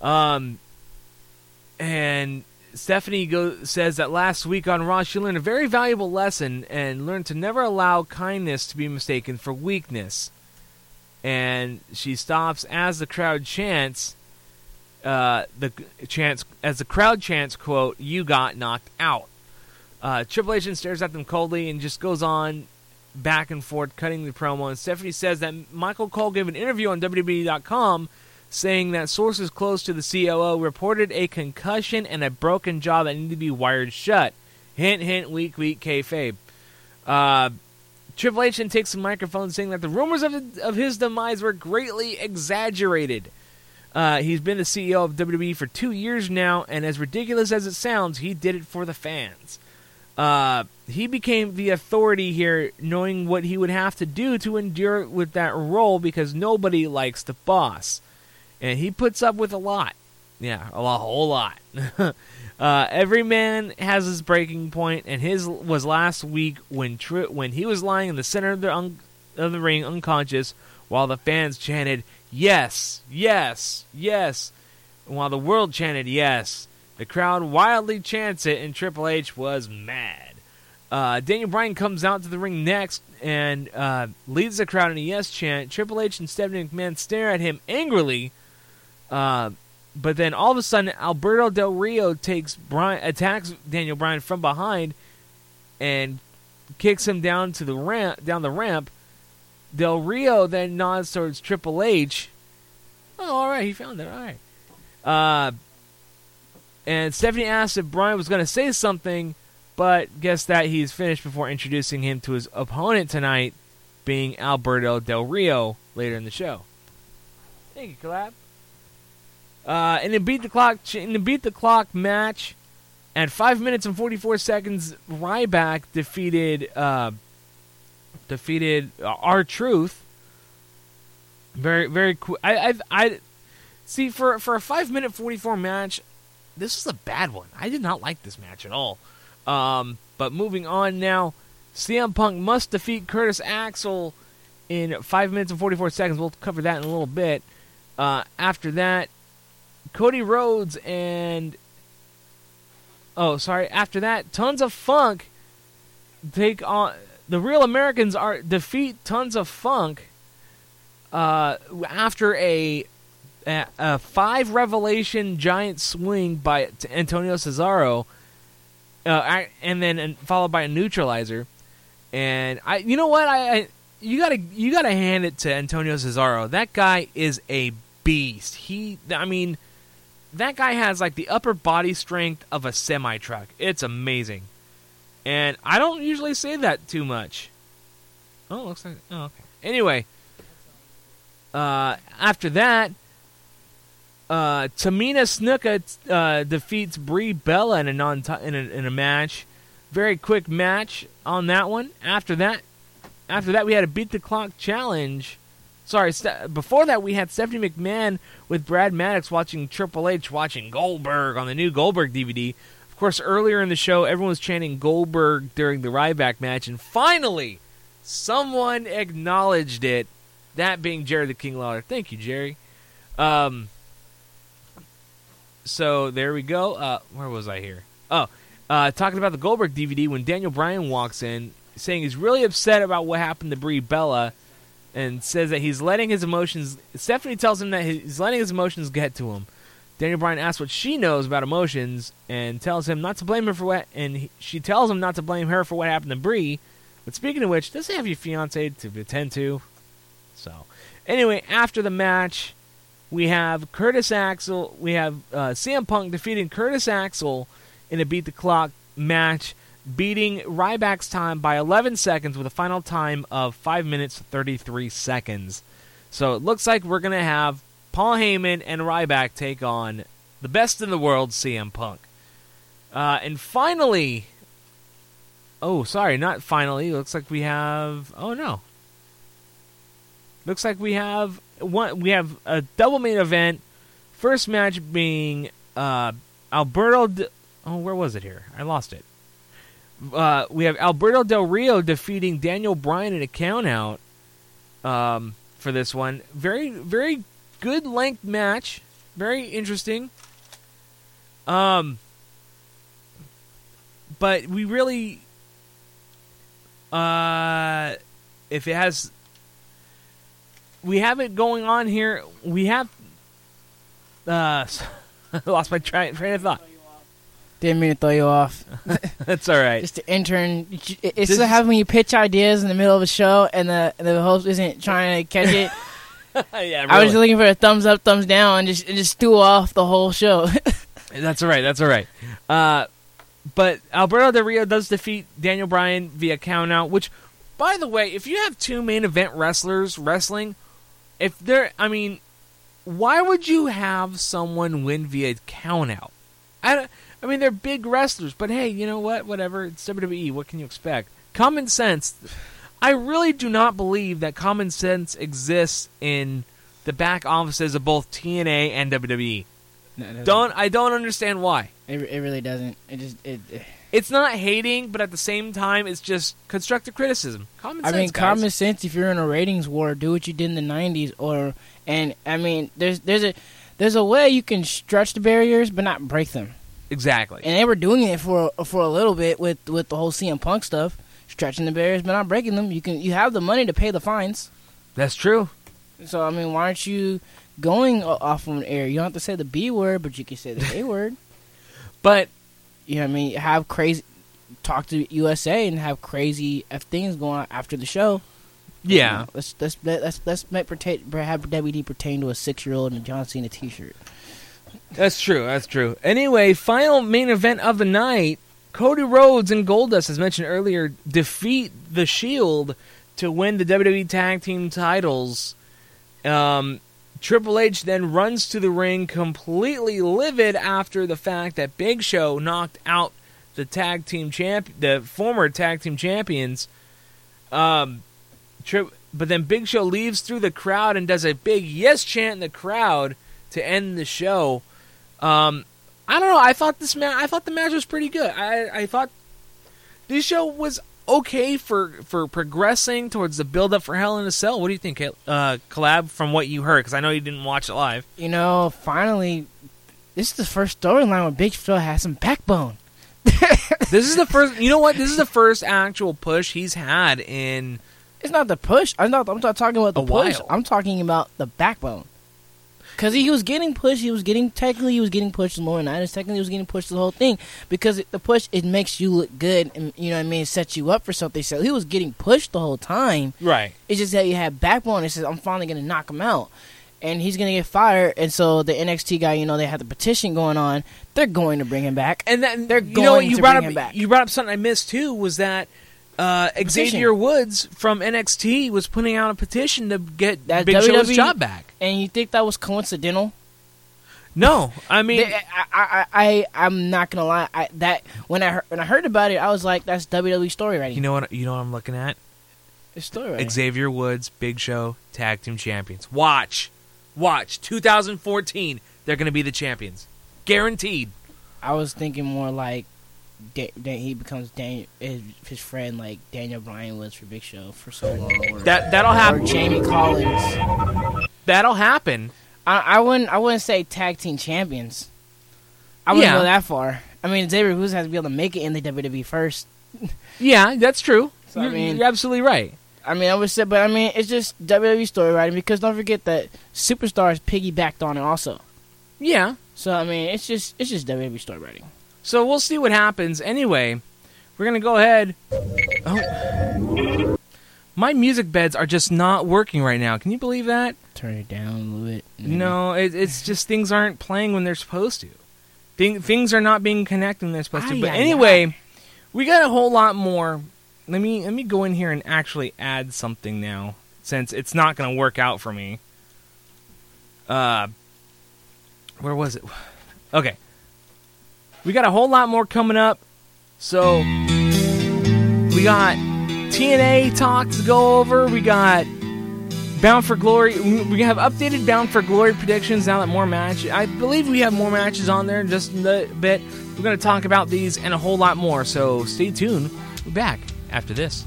Um, and Stephanie go, says that last week on Raw, she learned a very valuable lesson and learned to never allow kindness to be mistaken for weakness. And she stops as the crowd chants, uh, the chance as the crowd chants, "quote You got knocked out." Uh, Triple H stares at them coldly and just goes on back and forth, cutting the promo. And Stephanie says that Michael Cole gave an interview on WWE.com saying that sources close to the COO reported a concussion and a broken jaw that needed to be wired shut. Hint, hint, weak, weak, kayfabe. Uh, Triple H takes the microphone saying that the rumors of, of his demise were greatly exaggerated. Uh, he's been the CEO of WWE for two years now, and as ridiculous as it sounds, he did it for the fans. Uh, he became the authority here, knowing what he would have to do to endure with that role because nobody likes the boss. And he puts up with a lot. Yeah, a, lot, a whole lot. uh, every man has his breaking point, and his was last week when tri- when he was lying in the center of the, un- of the ring unconscious while the fans chanted, Yes, yes, yes. And while the world chanted, Yes. The crowd wildly chants it, and Triple H was mad. Uh, Daniel Bryan comes out to the ring next and uh, leads the crowd in a yes chant. Triple H and Stephanie McMahon stare at him angrily, uh, but then all of a sudden, Alberto Del Rio takes Bryan, attacks Daniel Bryan from behind, and kicks him down to the ramp, down the ramp. Del Rio then nods towards Triple H. Oh, all right, he found it. All right. Uh, and Stephanie asked if Bryan was going to say something, but guess that he's finished before introducing him to his opponent tonight, being Alberto Del Rio later in the show. Thank you, Caleb. Uh, in the beat the clock in the beat the clock match, at five minutes and forty four seconds, Ryback defeated uh, defeated R Truth. Very very cool. I, I I see for for a five minute forty four match this is a bad one. I did not like this match at all. Um, but moving on now, CM Punk must defeat Curtis Axel in 5 minutes and 44 seconds. We'll cover that in a little bit. Uh, after that, Cody Rhodes and. Oh, sorry. After that, Tons of Funk take on. The Real Americans are defeat Tons of Funk uh, after a a, a five revelation giant swing by Antonio Cesaro, uh, and then and followed by a neutralizer. And I, you know what, I, I you gotta you gotta hand it to Antonio Cesaro. That guy is a beast. He, I mean, that guy has like the upper body strength of a semi truck. It's amazing, and I don't usually say that too much. Oh, looks like oh okay. Anyway, uh, after that, uh, Tamina Snuka uh, defeats Brie Bella in a non in a, in a match. Very quick match on that one. After that, after that we had a beat the clock challenge. Sorry, st- before that we had Stephanie McMahon with Brad Maddox watching Triple H watching Goldberg on the new Goldberg DVD. Course, earlier in the show, everyone was chanting Goldberg during the Ryback match, and finally, someone acknowledged it. That being Jerry the King Lawler. Thank you, Jerry. Um, so there we go. Uh, where was I here? Oh, uh, talking about the Goldberg DVD when Daniel Bryan walks in, saying he's really upset about what happened to Brie Bella, and says that he's letting his emotions. Stephanie tells him that he's letting his emotions get to him. Daniel Bryan asks what she knows about emotions and tells him not to blame her for what, and he, she tells him not to blame her for what happened to Brie. But speaking of which, does he have your fiance to attend to? So, anyway, after the match, we have Curtis Axel. We have uh, CM Punk defeating Curtis Axel in a beat the clock match. beating Ryback's time by 11 seconds with a final time of 5 minutes 33 seconds. So it looks like we're going to have Paul Heyman and Ryback take on the best in the world, CM Punk. Uh, and finally, oh, sorry, not finally. Looks like we have. Oh no. Looks like we have one. We have a double main event. First match being uh, Alberto. De, oh, where was it here? I lost it. Uh, we have Alberto Del Rio defeating Daniel Bryan in a countout um, for this one. Very, very good length match. Very interesting. Um, but we really, uh, if it has, we have it going on here. We have, uh, I lost my train, train of thought. Didn't mean to throw you off. That's all right. Just an intern. It's just happens when you pitch ideas in the middle of a show and the and the host isn't trying to catch it. yeah, I was looking for a thumbs up, thumbs down, and just it just threw off the whole show. That's all right. That's all right. Uh, but Alberto Del Rio does defeat Daniel Bryan via countout. Which, by the way, if you have two main event wrestlers wrestling, if they're, I mean, why would you have someone win via countout? I, I mean, they're big wrestlers, but hey, you know what? Whatever. It's WWE. What can you expect? Common sense. I really do not believe that common sense exists in the back offices of both TNA and WWE. Don't I don't understand why. It, it really doesn't. It just it. it- It's not hating, but at the same time, it's just constructive criticism. Common sense. I mean, guys. common sense. If you're in a ratings war, do what you did in the '90s, or and I mean, there's there's a there's a way you can stretch the barriers but not break them. Exactly. And they were doing it for for a little bit with with the whole CM Punk stuff, stretching the barriers but not breaking them. You can you have the money to pay the fines. That's true. So I mean, why aren't you going off on air? You don't have to say the B word, but you can say the A word. But you know, what I mean, have crazy talk to USA and have crazy F things going on after the show. Yeah. You know, let's let's let's let's make pertain, have WD pertain to a six year old in a John Cena t shirt. That's true. That's true. Anyway, final main event of the night: Cody Rhodes and Goldust, as mentioned earlier, defeat the Shield to win the WWE Tag Team titles. Um, Triple H then runs to the ring, completely livid after the fact that Big Show knocked out the tag team champ, the former tag team champions. Um, Tri- but then Big Show leaves through the crowd and does a big yes chant in the crowd to end the show. Um, I don't know. I thought this ma- I thought the match was pretty good. I I thought this show was okay for for progressing towards the build up for Hell in a Cell. What do you think, uh, Caleb? From what you heard, because I know you didn't watch it live. You know, finally, this is the first storyline where Big Phil has some backbone. this is the first. You know what? This is the first actual push he's had in. It's not the push. I'm not. I'm not talking about the push. while. I'm talking about the backbone. Because he was getting pushed. He was getting technically he was getting pushed more than that. Technically, he was getting pushed the whole thing because it, the push it makes you look good and you know what I mean. It sets you up for something. So he was getting pushed the whole time. Right. It's just that you had backbone. It says I'm finally gonna knock him out, and he's gonna get fired. And so the NXT guy, you know, they had the petition going on. They're going to bring him back, and then they're You going know? You to brought bring up him back. you brought up something I missed too. Was that uh. Xavier Woods from NXT was putting out a petition to get That Big Show's WWE job back? And you think that was coincidental? No, I mean, I, I, I, I'm not gonna lie. I, that when I heard, when I heard about it, I was like, "That's WWE story writing." you know what? You know what I'm looking at? It's story writing. Xavier Woods, Big Show, tag team champions. Watch, watch. 2014, they're going to be the champions, guaranteed. I was thinking more like da- da- he becomes Daniel, his, his friend, like Daniel Bryan was for Big Show for so long. That that'll happen. Jamie Collins. That'll happen. I, I wouldn't. I wouldn't say tag team champions. I wouldn't Yeah. go that far. I mean, Xavier Woods has to be able to make it in the WWE first. Yeah, that's true. So, I mean- you're absolutely right. I mean, I would say, but I mean, it's just WWE story writing because don't forget that Superstars piggybacked on it also. Yeah. So I mean, it's just it's just WWE story writing. So we'll see what happens. Anyway, we're gonna go ahead. Oh, my music beds are just not working right now. Can you believe that? Turn it down a little bit. No, it, it's just things aren't playing when they're supposed to. Thing, things are not being connected when they're supposed to. But ay, anyway, we got a whole lot more. Let me let me go in here and actually add something now, since it's not going to work out for me. Uh, where was it? Okay, we got a whole lot more coming up. So we got TNA talk to go over. We got Bound for Glory. We have updated Bound for Glory predictions now that more matches. I believe we have more matches on there in just a bit. We're going to talk about these and a whole lot more. So stay tuned. We'll be back after this.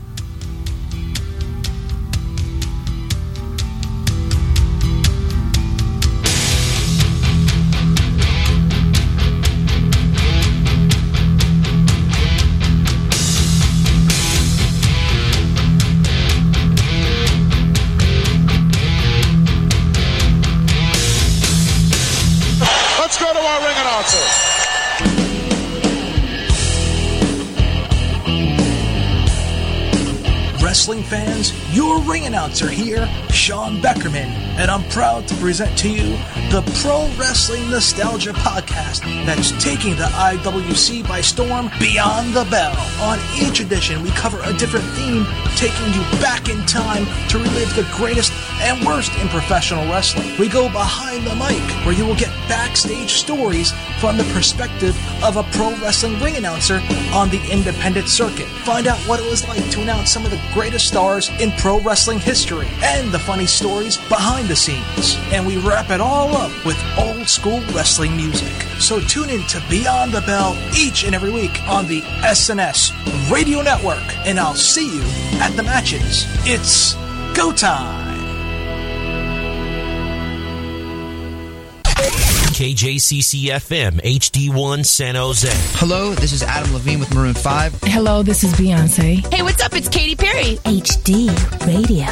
Your ring announcer here, Sean Beckerman, and I'm proud to present to you the Pro Wrestling Nostalgia Podcast that's taking the IWC by storm beyond the bell. On each edition, we cover a different theme, taking you back in time to relive the greatest and worst in professional wrestling. We go behind the mic, where you will get backstage stories from the perspective of a pro wrestling ring announcer on the independent circuit. Find out what it was like to announce some of the greatest stars in pro wrestling history and the funny stories behind the scenes. And we wrap it all up with old school wrestling music. So tune in to Beyond the Bell each and every week on the SNS Radio Network, and I'll see you at the matches. It's go time! KJCC FM HD1 San Jose. Hello, this is Adam Levine with Maroon 5. Hello, this is Beyonce. Hey, what's up? It's Katy Perry. HD Radio.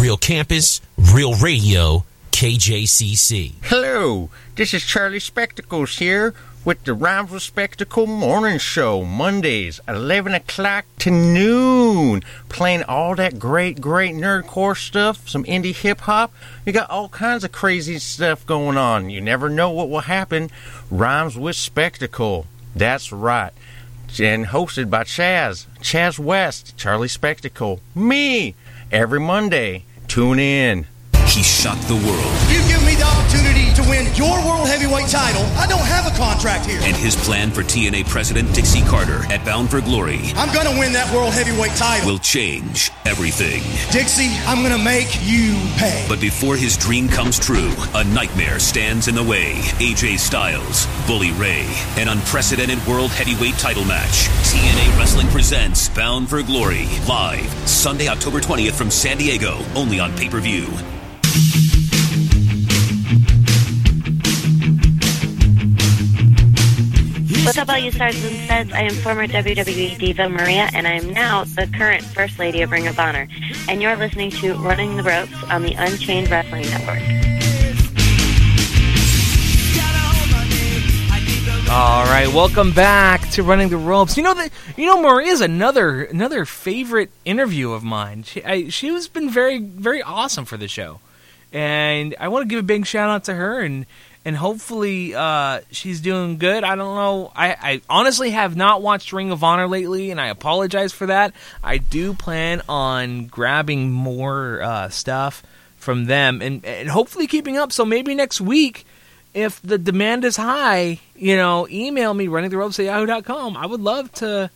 Real campus, real radio, KJCC. Hello, this is Charlie Spectacles here with the Rhymes Spectacle Morning Show, Mondays, 11 o'clock to noon. Playing all that great, great nerdcore stuff, some indie hip hop. You got all kinds of crazy stuff going on. You never know what will happen. Rhymes with Spectacle. That's right. And hosted by Chaz, Chaz West, Charlie Spectacle, me, every Monday. Tune in. He shocked the world, your world heavyweight title. I don't have a contract here. and his plan for TNA President Dixie Carter at Bound for Glory I'm gonna win that world heavyweight title. will change everything. Dixie, I'm gonna make you pay. But before his dream comes true, a nightmare stands in the way. AJ Styles, Bully Ray, an unprecedented world heavyweight title match. TNA Wrestling presents Bound for Glory, live Sunday, October 20th from San Diego, only on pay per view. What's up, all you stars and studs? I am former WWE diva Maria, and I am now the current First Lady of Ring of Honor. And you're listening to Running the Ropes on the Unchained Wrestling Network. All right, welcome back to Running the Ropes. You know that you know Maria's another another favorite interview of mine. She I, she has been very very awesome for the show, and I want to give a big shout out to her and and hopefully uh, she's doing good. I don't know. I, I honestly have not watched Ring of Honor lately, and I apologize for that. I do plan on grabbing more uh, stuff from them and, and hopefully keeping up. So maybe next week if the demand is high, you know, email me running. I would love to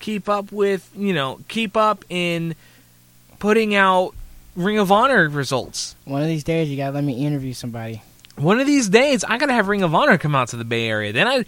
keep up with, you know, keep up in putting out Ring of Honor results. One of these days, you gotta let me interview somebody. One of these days, I gotta have Ring of Honor come out to the Bay Area. Then I,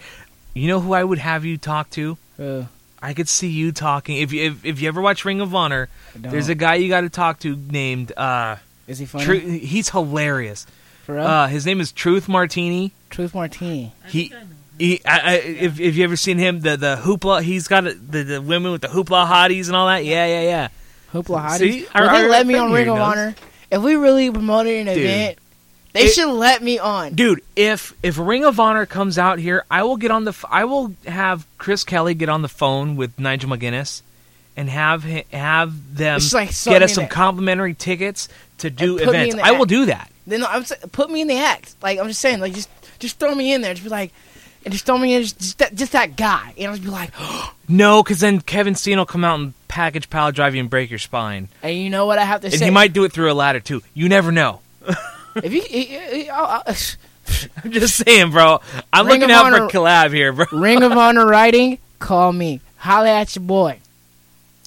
you know, who I would have you talk to. Who? I could see you talking. If you if, if you ever watch Ring of Honor, there's a guy you got to talk to named. uh Is he funny? Tru- he's hilarious. For real? Uh, his name is Truth Martini. Truth Martini. He, he I, I, if if you ever seen him, the the hoopla, he's got a, the the women with the hoopla hotties and all that. Yeah, yeah, yeah. Hoopla hotties. See, Well, Our- they our let me on Ring of knows. Honor. If we really promoted an Dude. event, they It- should let me on. Dude, if if Ring of Honor comes out here, I will get on the. I will have Chris Kelly get on the phone with Nigel McGuinness, and have have them like get us some that- complimentary tickets to do And events. I will do that. Then I'm put me in the act. Like I'm just saying, like just just throw me in there. Just be like, and just throw me in just that, just that guy, and I'll just be like, No, because then Kevin Steen will come out and package pile drive you and break your spine. and you know what I have to And say? he might do it through a ladder too. You never know. if you, he- he- I'll- I'll- I'm just saying, bro. I'm Ring looking out for Honor- Caleb here, bro. Ring of Honor writing, call me. Holla at your boy.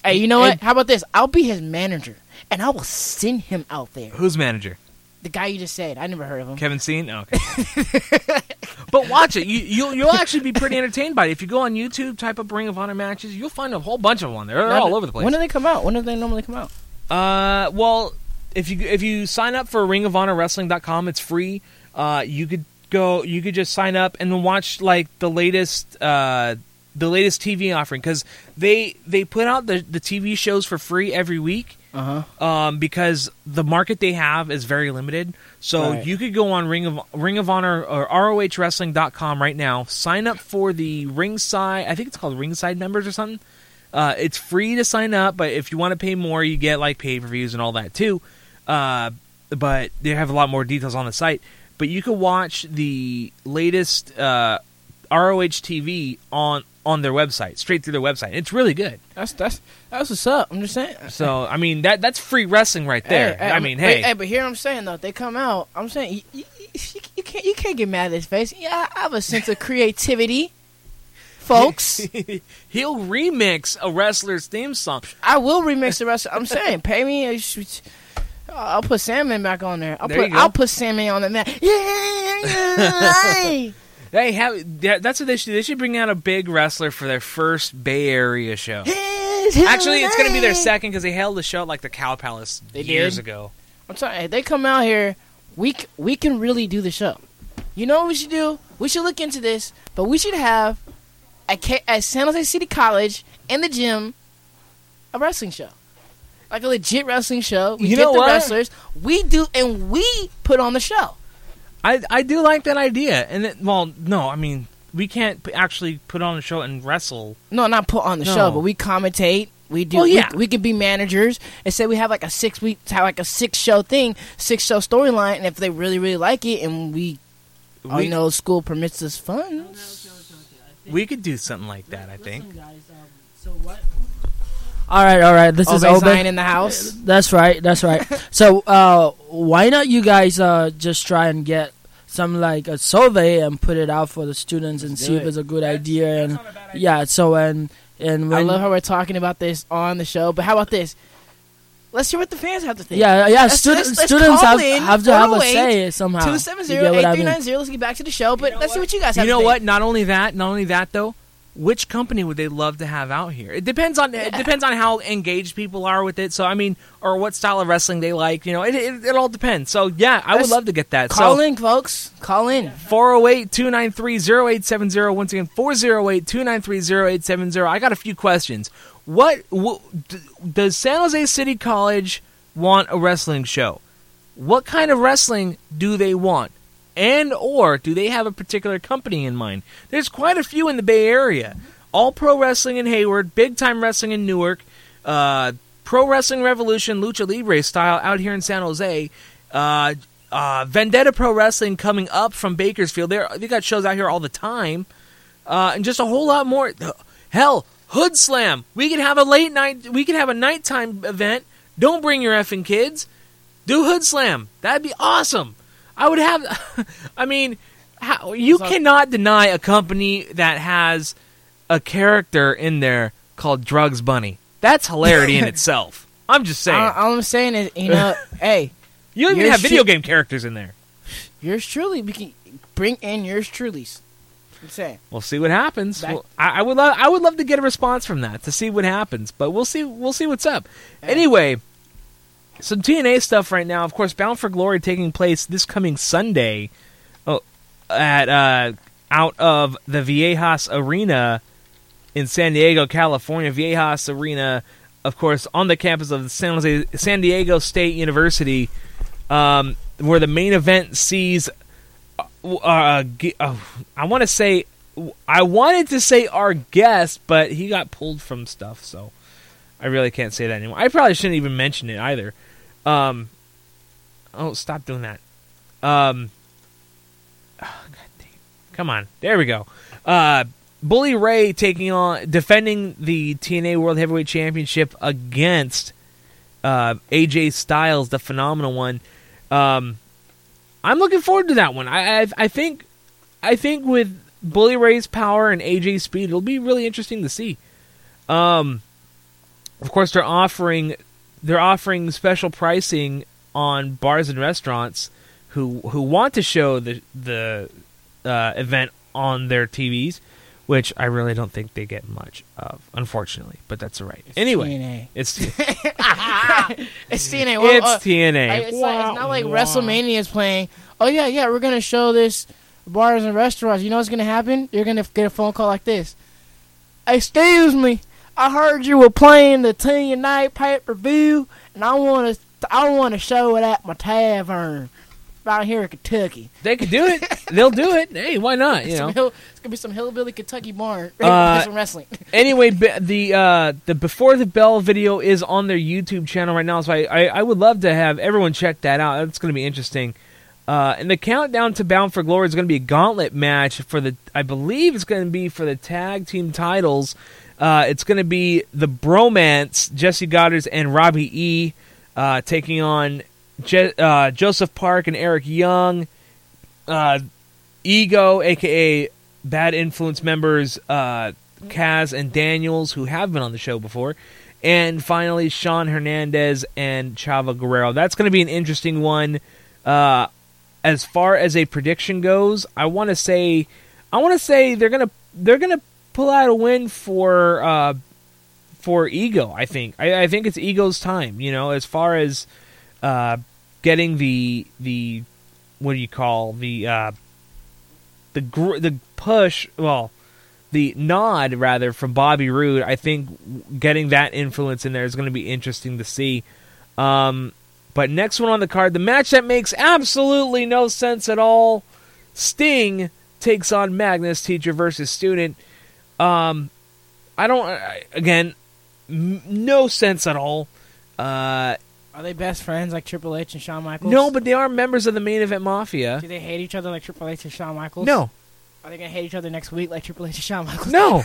Hey, you know what? How about this? I'll be his manager, and I will send him out there. Who's manager? The guy you just said. I never heard of him. Kevin Steen? Oh, okay. but watch it. You, you'll, you'll actually be pretty entertained by it. If you go on YouTube, type up Ring of Honor matches, you'll find a whole bunch of them on there. They're Now, all over the place. When do they come out? When do they normally come out? Uh, well, if you if you sign up for Ring of Honor Wrestling.com, it's free. Uh, you could go, you could just sign up and watch like the latest uh the latest TV offering because they they put out the the TV shows for free every week. Uh Um, because the market they have is very limited. So Right. you could go on Ring of Ring of Honor or roh ROHWrestling.com right now. Sign up for the Ringside. I think it's called Ringside members or something. Uh, it's free to sign up, but if you want to pay more, you get like pay per views and all that too. Uh, but they have a lot more details on the site. But you can watch the latest uh, ROH TV on on their website, straight through their website. It's really good. That's that's that's what's up. I'm just saying. So I mean that that's free wrestling right there. Hey, I I'm- mean, hey, hey, but here I'm saying though, they come out. I'm saying you, you, you, can't you can't get mad at his face. Yeah, I have a sense of creativity, folks. he'll remix a wrestler's theme song. I will remix the rest. I'm saying, pay me. I'll put Sandman back on there. I'll There put. I'll put Sandman on the mat. Yeah, They have that's what they should. They should bring out a big wrestler for their first Bay Area show. Actually, it's going to be their second because they held the show at like the Cow Palace They years did? ago. I'm sorry. They come out here, we c- we can really do the show. You know what we should do? We should look into this, but we should have at, K- at San Jose City College in the gym a wrestling show, like a legit wrestling show. We You get know the what? wrestlers. We do, and we put on the show. I I do like that idea. And it, well, no, I mean we can't p- actually put on a show and wrestle. No, not put on the No. show, but we commentate. We do. Oh, well, yeah. we, we can be managers and say we have like a six week, have like a six show thing, six show storyline, and if they really really like it, and we, oh, We- you know, school permits us funds. We could do something like that. I think. All right, all right. This is Obey Obey. Zion in the house. That's right. That's right. so, uh, why not you guys uh, just try and get some like a survey and put it out for the students and Let's see do if it's a good idea and yeah. So and and when I love how we're talking about this on the show, but how about this? Let's hear what the fans have to think. Yeah, yeah, Let's- stud- let's- let's students have- have to have a say somehow. 270 You get what I mean? Let's get back to the show, but let's see what you guys have to You to know what? Not only that, not only that though. Which company would they love to have out here? It depends on it depends on how engaged people are with it. So I mean, or what style of wrestling they like. You know, it it, it all depends. So yeah, I would love to get that. Call so, in, folks. Call in. 408-293-0870. Once again, 408-293-0870. I got a few questions. What, wh- does San Jose City College want a wrestling show? What kind of wrestling do they want? And or do they have a particular company in mind? There's quite a few in the Bay Area. All Pro Wrestling in Hayward, Big Time Wrestling in Newark, uh, Pro Wrestling Revolution Lucha Libre style out here in San Jose, uh, uh, Vendetta Pro Wrestling coming up from Bakersfield. They're, they got shows out here all the time, uh, and just a whole lot more. Hell, Hood Slam. We could have a late night. We could have a nighttime event. Don't bring your effing kids. Do Hood Slam. That'd be awesome. I would have. I mean, how, you cannot deny a company that has a character in there called Drugs Bunny. That's hilarity in itself. I'm just saying. All, all I'm saying is, you know, hey, you don't even have video tru- game characters in there. Yours truly, we can bring in yours truly's. I'm saying. We'll see what happens. Back- Well, I, I would love. I would love to get a response from that to see what happens. But we'll see. We'll see what's up. Anyway, some TNA stuff right now. Of course, Bound for Glory taking place this coming Sunday. Oh, at uh, out of the Viejas Arena in San Diego, California. Viejas Arena, of course, on the campus of San Jose San Diego State University, um, where the main event sees. Uh, uh, uh, I want to say, I wanted to say our guest, but he got pulled from stuff, so I really can't say that anymore. I probably shouldn't even mention it either. Um, oh, stop doing that. Um, Come on, there we go. Uh, Bully Ray taking on defending the TNA World Heavyweight Championship against uh, AJ Styles, the phenomenal one. Um, I'm looking forward to that one. I, I I think I think with Bully Ray's power and AJ's speed, it'll be really interesting to see. Um, of course, they're offering they're offering special pricing on bars and restaurants who who want to show the the uh, event on their TVs, which I really don't think they get much of, unfortunately. But that's all right. anyway, TNA. it's it's TNA. It's uh, TNA. I- It's, like, it's not like WrestleMania is playing. Oh yeah, yeah, we're gonna show this bars and restaurants. You know what's gonna happen? You're gonna get a phone call like this. Excuse me, I heard you were playing the TNA pay per view, and I want to, I want to show it at my tavern out here in Kentucky. They could do it. They'll do it. Hey, why not? You know. hill, it's gonna be some hillbilly Kentucky barn. Uh, some wrestling. anyway, the uh, the before the bell video is on their YouTube channel right now, so I, I, I would love to have everyone check that out. That's going to be interesting. Uh, and the countdown to Bound for Glory is going to be a gauntlet match for the. I believe it's going to be for the tag team titles. Uh, it's going to be the Bromance, Jessie Godderz and Robbie E, uh, taking on Je- uh, Joseph Park and Eric Young. Uh, Ego, aka Bad Influence members uh, Kaz and Daniels, who have been on the show before, and finally Shawn Hernandez and Chavo Guerrero. That's going to be an interesting one. Uh, as far as a prediction goes, I want to say, I want to say they're gonna they're gonna pull out a win for uh, for Ego. I think I, I think it's Ego's time. You know, as far as uh, getting the the what do you call the uh, the gr- the push well the nod rather from Bobby Roode I think getting that influence in there is going to be interesting to see um, but next one on the card the match that makes absolutely no sense at all Sting takes on Magnus teacher versus student um, I don't I- again m- no sense at all uh, Are they best friends like Triple H and Shawn Michaels? no but they are members of the main event mafia Do they hate each other like Triple H and Shawn Michaels? no Are they gonna hate each other next week like Triple H and Shawn Michaels? No.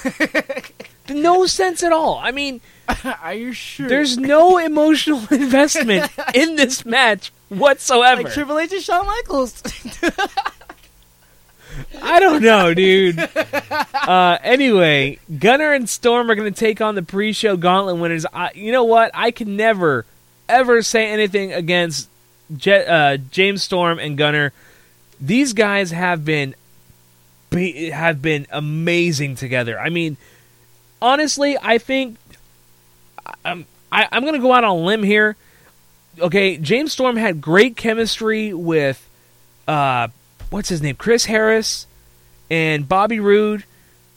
no sense at all. I mean, are you sure? there's no emotional investment in this match whatsoever. like Triple H and Shawn Michaels. I don't know, dude. uh, anyway, Gunner and Storm are going to take on the pre-show Gauntlet winners. I, you know what? I can never, ever say anything against Je- uh, James Storm and Gunner. These guys have been be- have been amazing together. I mean, honestly, I think I'm I, I'm going to go out on a limb here. Okay, James Storm had great chemistry with uh, what's his name, Chris Harris and Bobby Roode.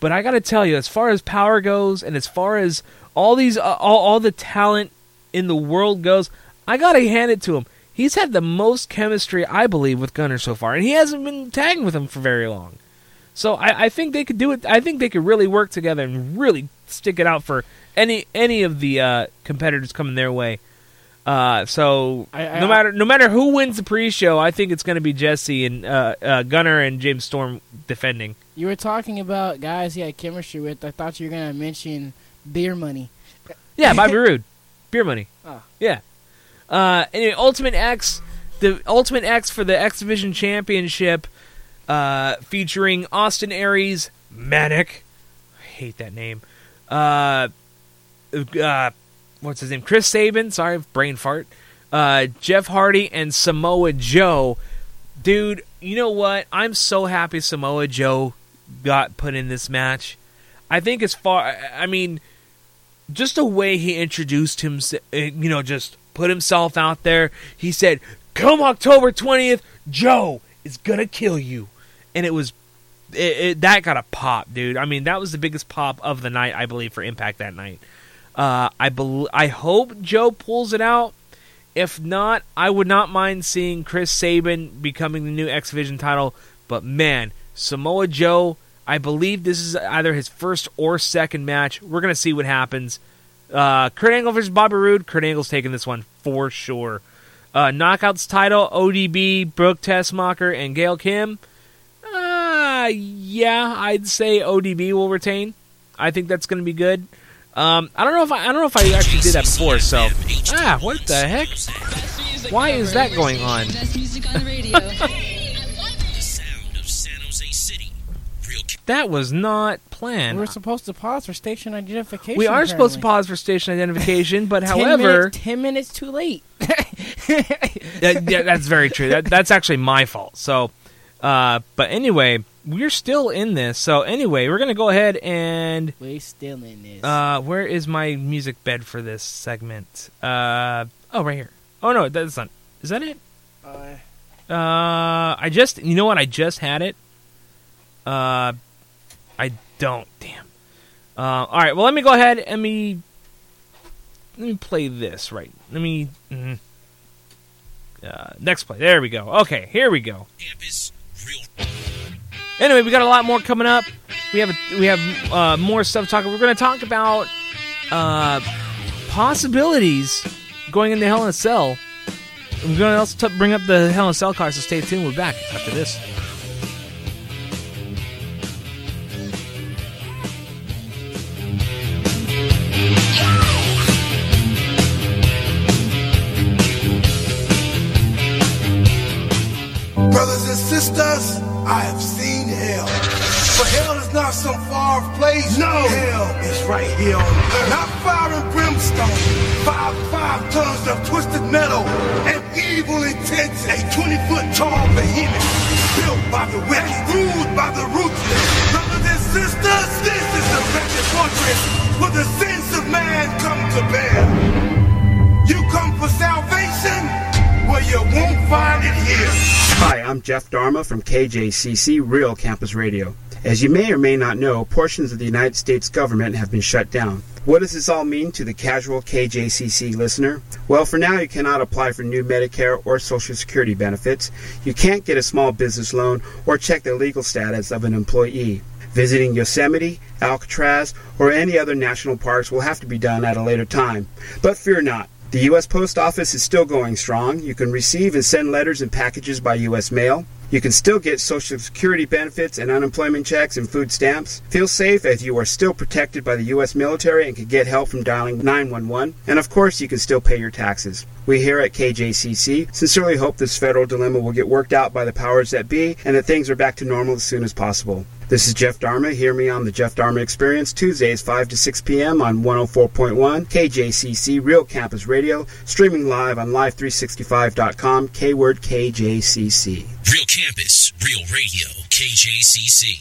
But I got to tell you, as far as power goes, and as far as all these uh, all, all the talent in the world goes, I got to hand it to him. He's had the most chemistry, I believe, with Gunner so far, and he hasn't been tagging with him for very long. So I, I think they could do it. I think they could really work together and really stick it out for any any of the uh, competitors coming their way. Uh, so I- I- no matter no matter who wins the pre-show, I think it's going to be Jesse and uh, uh, Gunner and James Storm defending. you were talking about guys he had chemistry with. I thought you were gonna mention beer money. Yeah, Bobby Roode, beer money. Oh. Yeah. Uh, anyway, Ultimate X, the Ultimate X for the X Division Championship, uh, featuring Austin Aries, Manik. I hate that name. Uh, uh, what's his name? Chris Sabin. Sorry, brain fart. Uh, Jeff Hardy and Samoa Joe. Dude, you know what? I'm so happy Samoa Joe got put in this match. I think as far, I mean, just the way he introduced himself, you know, just put himself out there. He said, "Come October twentieth, Joe is gonna kill you," and it was it, it, that got a pop, dude. I mean, that was the biggest pop of the night, I believe, for Impact that night. Uh, I bel I hope Joe pulls it out. If not, I would not mind seeing Chris Sabin becoming the new X Division title. But man, Samoa Joe, I believe this is either his first or second match. We're gonna see what happens. Uh, Kurt Angle versus Bobby Roode. Kurt Angle's taking this one for sure. Uh, Knockouts title: ODB, Brooke Tessmacher, and Gail Kim. Uh, yeah, I'd say ODB will retain. I think that's going to be good. Um, I don't know if I, I don't know if I actually did that before. So ah, what the heck? Why is that going on? that was not planned. We're supposed to pause for station identification. We are supposed to pause for station identification, but 10 however, minutes, ten minutes too late. that, yeah, that's very true. That, that's actually my fault. So, uh, but anyway, we're still in this. So anyway, we're gonna go ahead and we're still in this. Uh, where is my music bed for this segment? Uh, oh, right here. Oh no, that's not. Is that it? Uh, Uh, I just. You know what? I just had it. Uh, I don't. Damn. Uh, all right. Well, let me go ahead. Let me. Let me play this right. Let me. mhm. Uh, next play. There we go. Okay, here we go. Anyway, we got a lot more coming up. We have a, we have uh, more stuff to talking. We're going to talk about uh, possibilities going into Hell in a Cell. I'm going to also t- bring up the Hell in a Cell card, so stay tuned. We're back after this. Brothers and sisters, I have seen hell. But hell is not some far off place. No, hell is right here on earth. Not fire and brimstone. Five, five tons of twisted metal and evil intent. A 20 foot tall behemoth built by the wicked, ruled by the ruthless. Brothers and sisters, this is the wretched fortress where the sins of man come to bear. You come for salvation? You won't find it here. Hi, I'm Jeff Dharma from KJCC Real Campus Radio. As you may or may not know, portions of the United States government have been shut down. What does this all mean to the casual KJCC listener? Well, for now, you cannot apply for new Medicare or Social Security benefits. You can't get a small business loan or check the legal status of an employee. Visiting Yosemite, Alcatraz, or any other national parks will have to be done at a later time. But fear not. The U.S. Post Office is still going strong. You can receive and send letters and packages by U.S. mail. You can still get Social Security benefits and unemployment checks and food stamps. Feel safe as you are still protected by the U.S. military and can get help from dialing 911. And of course, you can still pay your taxes. We here at KJCC sincerely hope this federal dilemma will get worked out by the powers that be and that things are back to normal as soon as possible. This is Jeff Dharma. Hear me on the Jeff Dharma Experience Tuesdays 5 to 6 p.m. on 104.1 KJCC Real Campus Radio, streaming live on live365.com, keyword KJCC. Real campus, real radio, KJCC.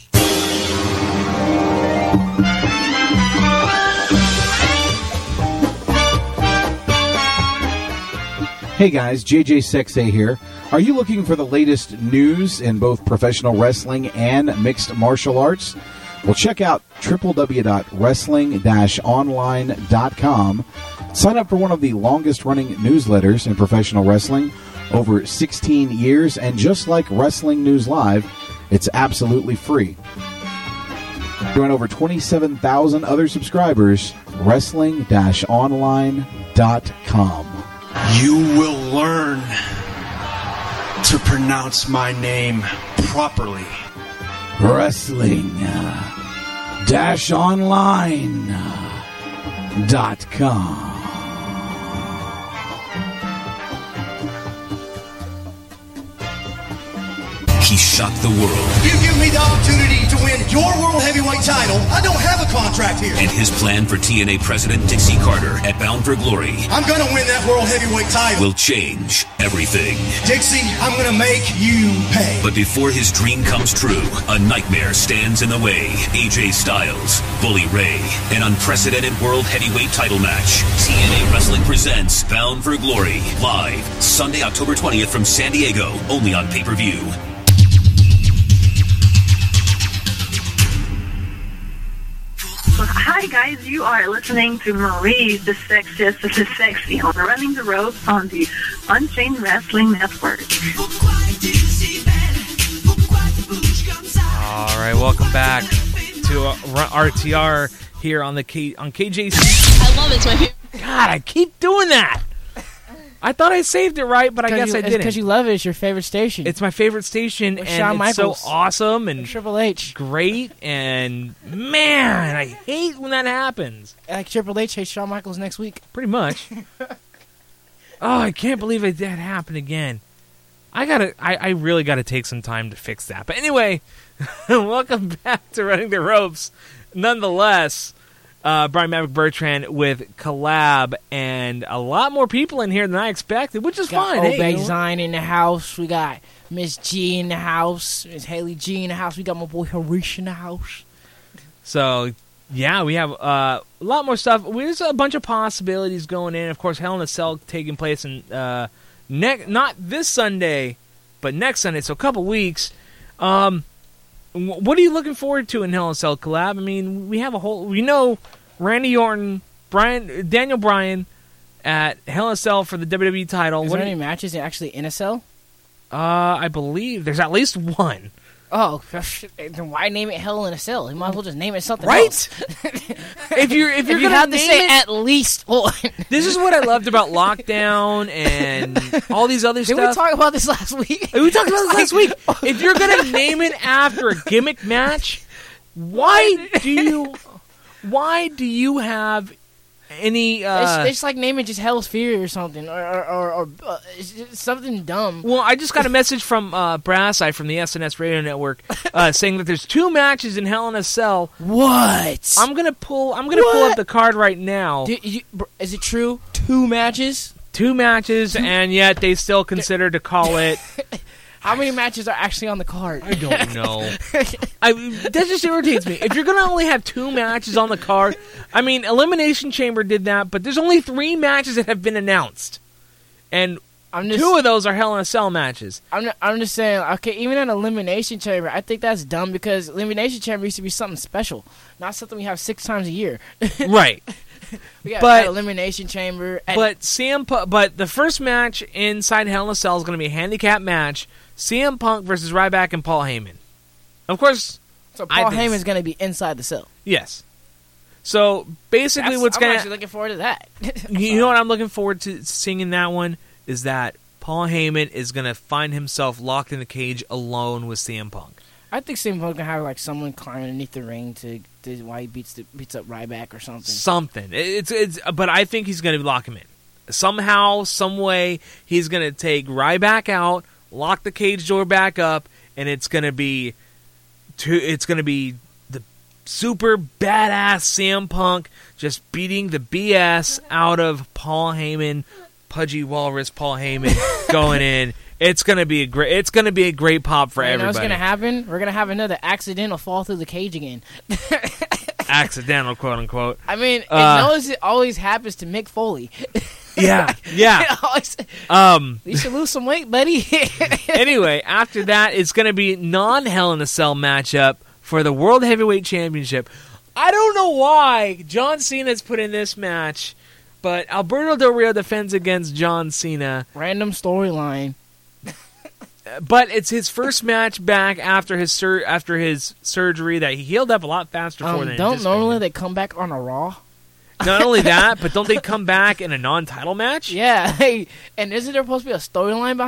Hey guys, JJ Sexay here. Are you looking for the latest news in both professional wrestling and mixed martial arts? Well, check out www.wrestling-online.com. Sign up for one of the longest running newsletters in professional wrestling, over 16 years, and just like Wrestling News Live, it's absolutely free. Join over 27,000 other subscribers, wrestling-online.com. You will learn to pronounce my name properly. Wrestling uh, dash online uh, dot com. He shocked the world, You give me the opportunity to win your world heavyweight title. I don't have a contract here. and his plan for TNA President Dixie Carter at Bound for Glory I'm gonna win that world heavyweight title. will change everything. Dixie, I'm gonna make you pay. But before his dream comes true, a nightmare stands in the way. AJ Styles, Bully Ray, an unprecedented world heavyweight title match. TNA Wrestling presents Bound for Glory live Sunday, October 20th from San Diego, only on pay per view. Hi guys, you are listening to Marie, the sexiest of the sexy, on Running the Ropes on the Unchained Wrestling Network. All right, welcome back to uh, RTR here on the K on KJC. I love it. It's my favorite. God, I keep doing that. I thought I saved it right, but I guess you, I didn't. Because you love it. It's your favorite station. It's my favorite station, With and Shawn it's Michaels. so awesome and Triple H. great. And man, I hate when that happens. Like Triple H hates Shawn Michaels next week. Pretty much. oh, I can't believe it that happened again. I gotta, I, I really gotta take some time to fix that. But anyway, welcome back to Running the Ropes. Nonetheless, uh, Brian Maverick Bertrand with Caleb and a lot more people in here than I expected, which is got fine. Hey, Obey you know? Zion in the house. We got Miss G in the house. Miss Haley G in the house. We got my boy Harish in the house. So yeah, we have uh, a lot more stuff. There's a bunch of possibilities going in. Of course, Hell in a Cell taking place in uh, next, not this Sunday, but next Sunday. So a couple weeks. Um, what are you looking forward to in Hell in a Cell Caleb? I mean, we have a whole. We know Randy Orton, Brian, Daniel Bryan at Hell in a Cell for the WWE title. Is What there any you- matches actually in a cell? uh, I believe there's at least one. Oh, then why name it Hell in a Cell? You might as well just name it something Right? else. if you're if you're you gonna have to say it- at least one. This is what I loved about Lockdown and all these other Did stuff. we talk about this last week? We talked about this last week. If you're gonna name it after a gimmick match, why do you? Why do you have any? Uh, it's, it's like naming just Hell's Fury or something, or or, or, or uh, something dumb. well, I just got a message from uh, Brass Eye from the SNS Radio Network uh, saying that there's two matches in Hell in a Cell. What? I'm gonna pull. I'm gonna pull up the card right now. Do you- is it true? Two matches? Two matches, and yet they still consider to call it. How many matches are actually on the card? I don't know. I that just irritates me. If you're gonna only have two matches on the card, I mean, Elimination Chamber did that, but there's only three matches that have been announced, and I'm just, two of those are Hell in a Cell matches. I'm, not- I'm just saying, okay, even an Elimination Chamber, I think that's dumb because Elimination Chamber used to be something special, not something we have six times a year. right. We got But- Elimination Chamber. And But CM, Pu- but the first match inside Hell in a Cell is going to be a handicap match: CM Punk versus Ryback and Paul Heyman. Of course, so Paul think Heyman's going to be inside the cell. yes. So basically, That's- what's I'm going actually looking forward to that. You know what I'm looking forward to seeing in that one is that Paul Heyman is going to find himself locked in the cage alone with CM Punk. I think CM Punk gonna have like someone climb underneath the ring to, to why he beats the, beats up Ryback or something. Something. It's it's but I think he's going to lock him in. Somehow, some way he's going to take Ryback out, lock the cage door back up and it's going to be to it's going to be the super badass CM Punk just beating the BS out of Paul Heyman, pudgy walrus Paul Heyman going in. It's gonna be a great. It's gonna be a great pop for you know everybody. what's gonna happen? We're gonna have another accidental fall through the cage again. Accidental, quote unquote. I mean, Uh, it knows it always happens to Mick Foley. Yeah, yeah. Always- Um. you should lose some weight, buddy. anyway, after that, it's going to be non Hell in a Cell matchup for the World Heavyweight Championship. I don't know why John Cena's put in this match, but Alberto Del Rio defends against John Cena. Random storyline. But it's his first match back after his sur- after his surgery that he healed up a lot faster for Um, than don't normally they come back on a Raw? Not only that, but don't they come back in a non-title match? Yeah, hey, and isn't there supposed to be a storyline behind?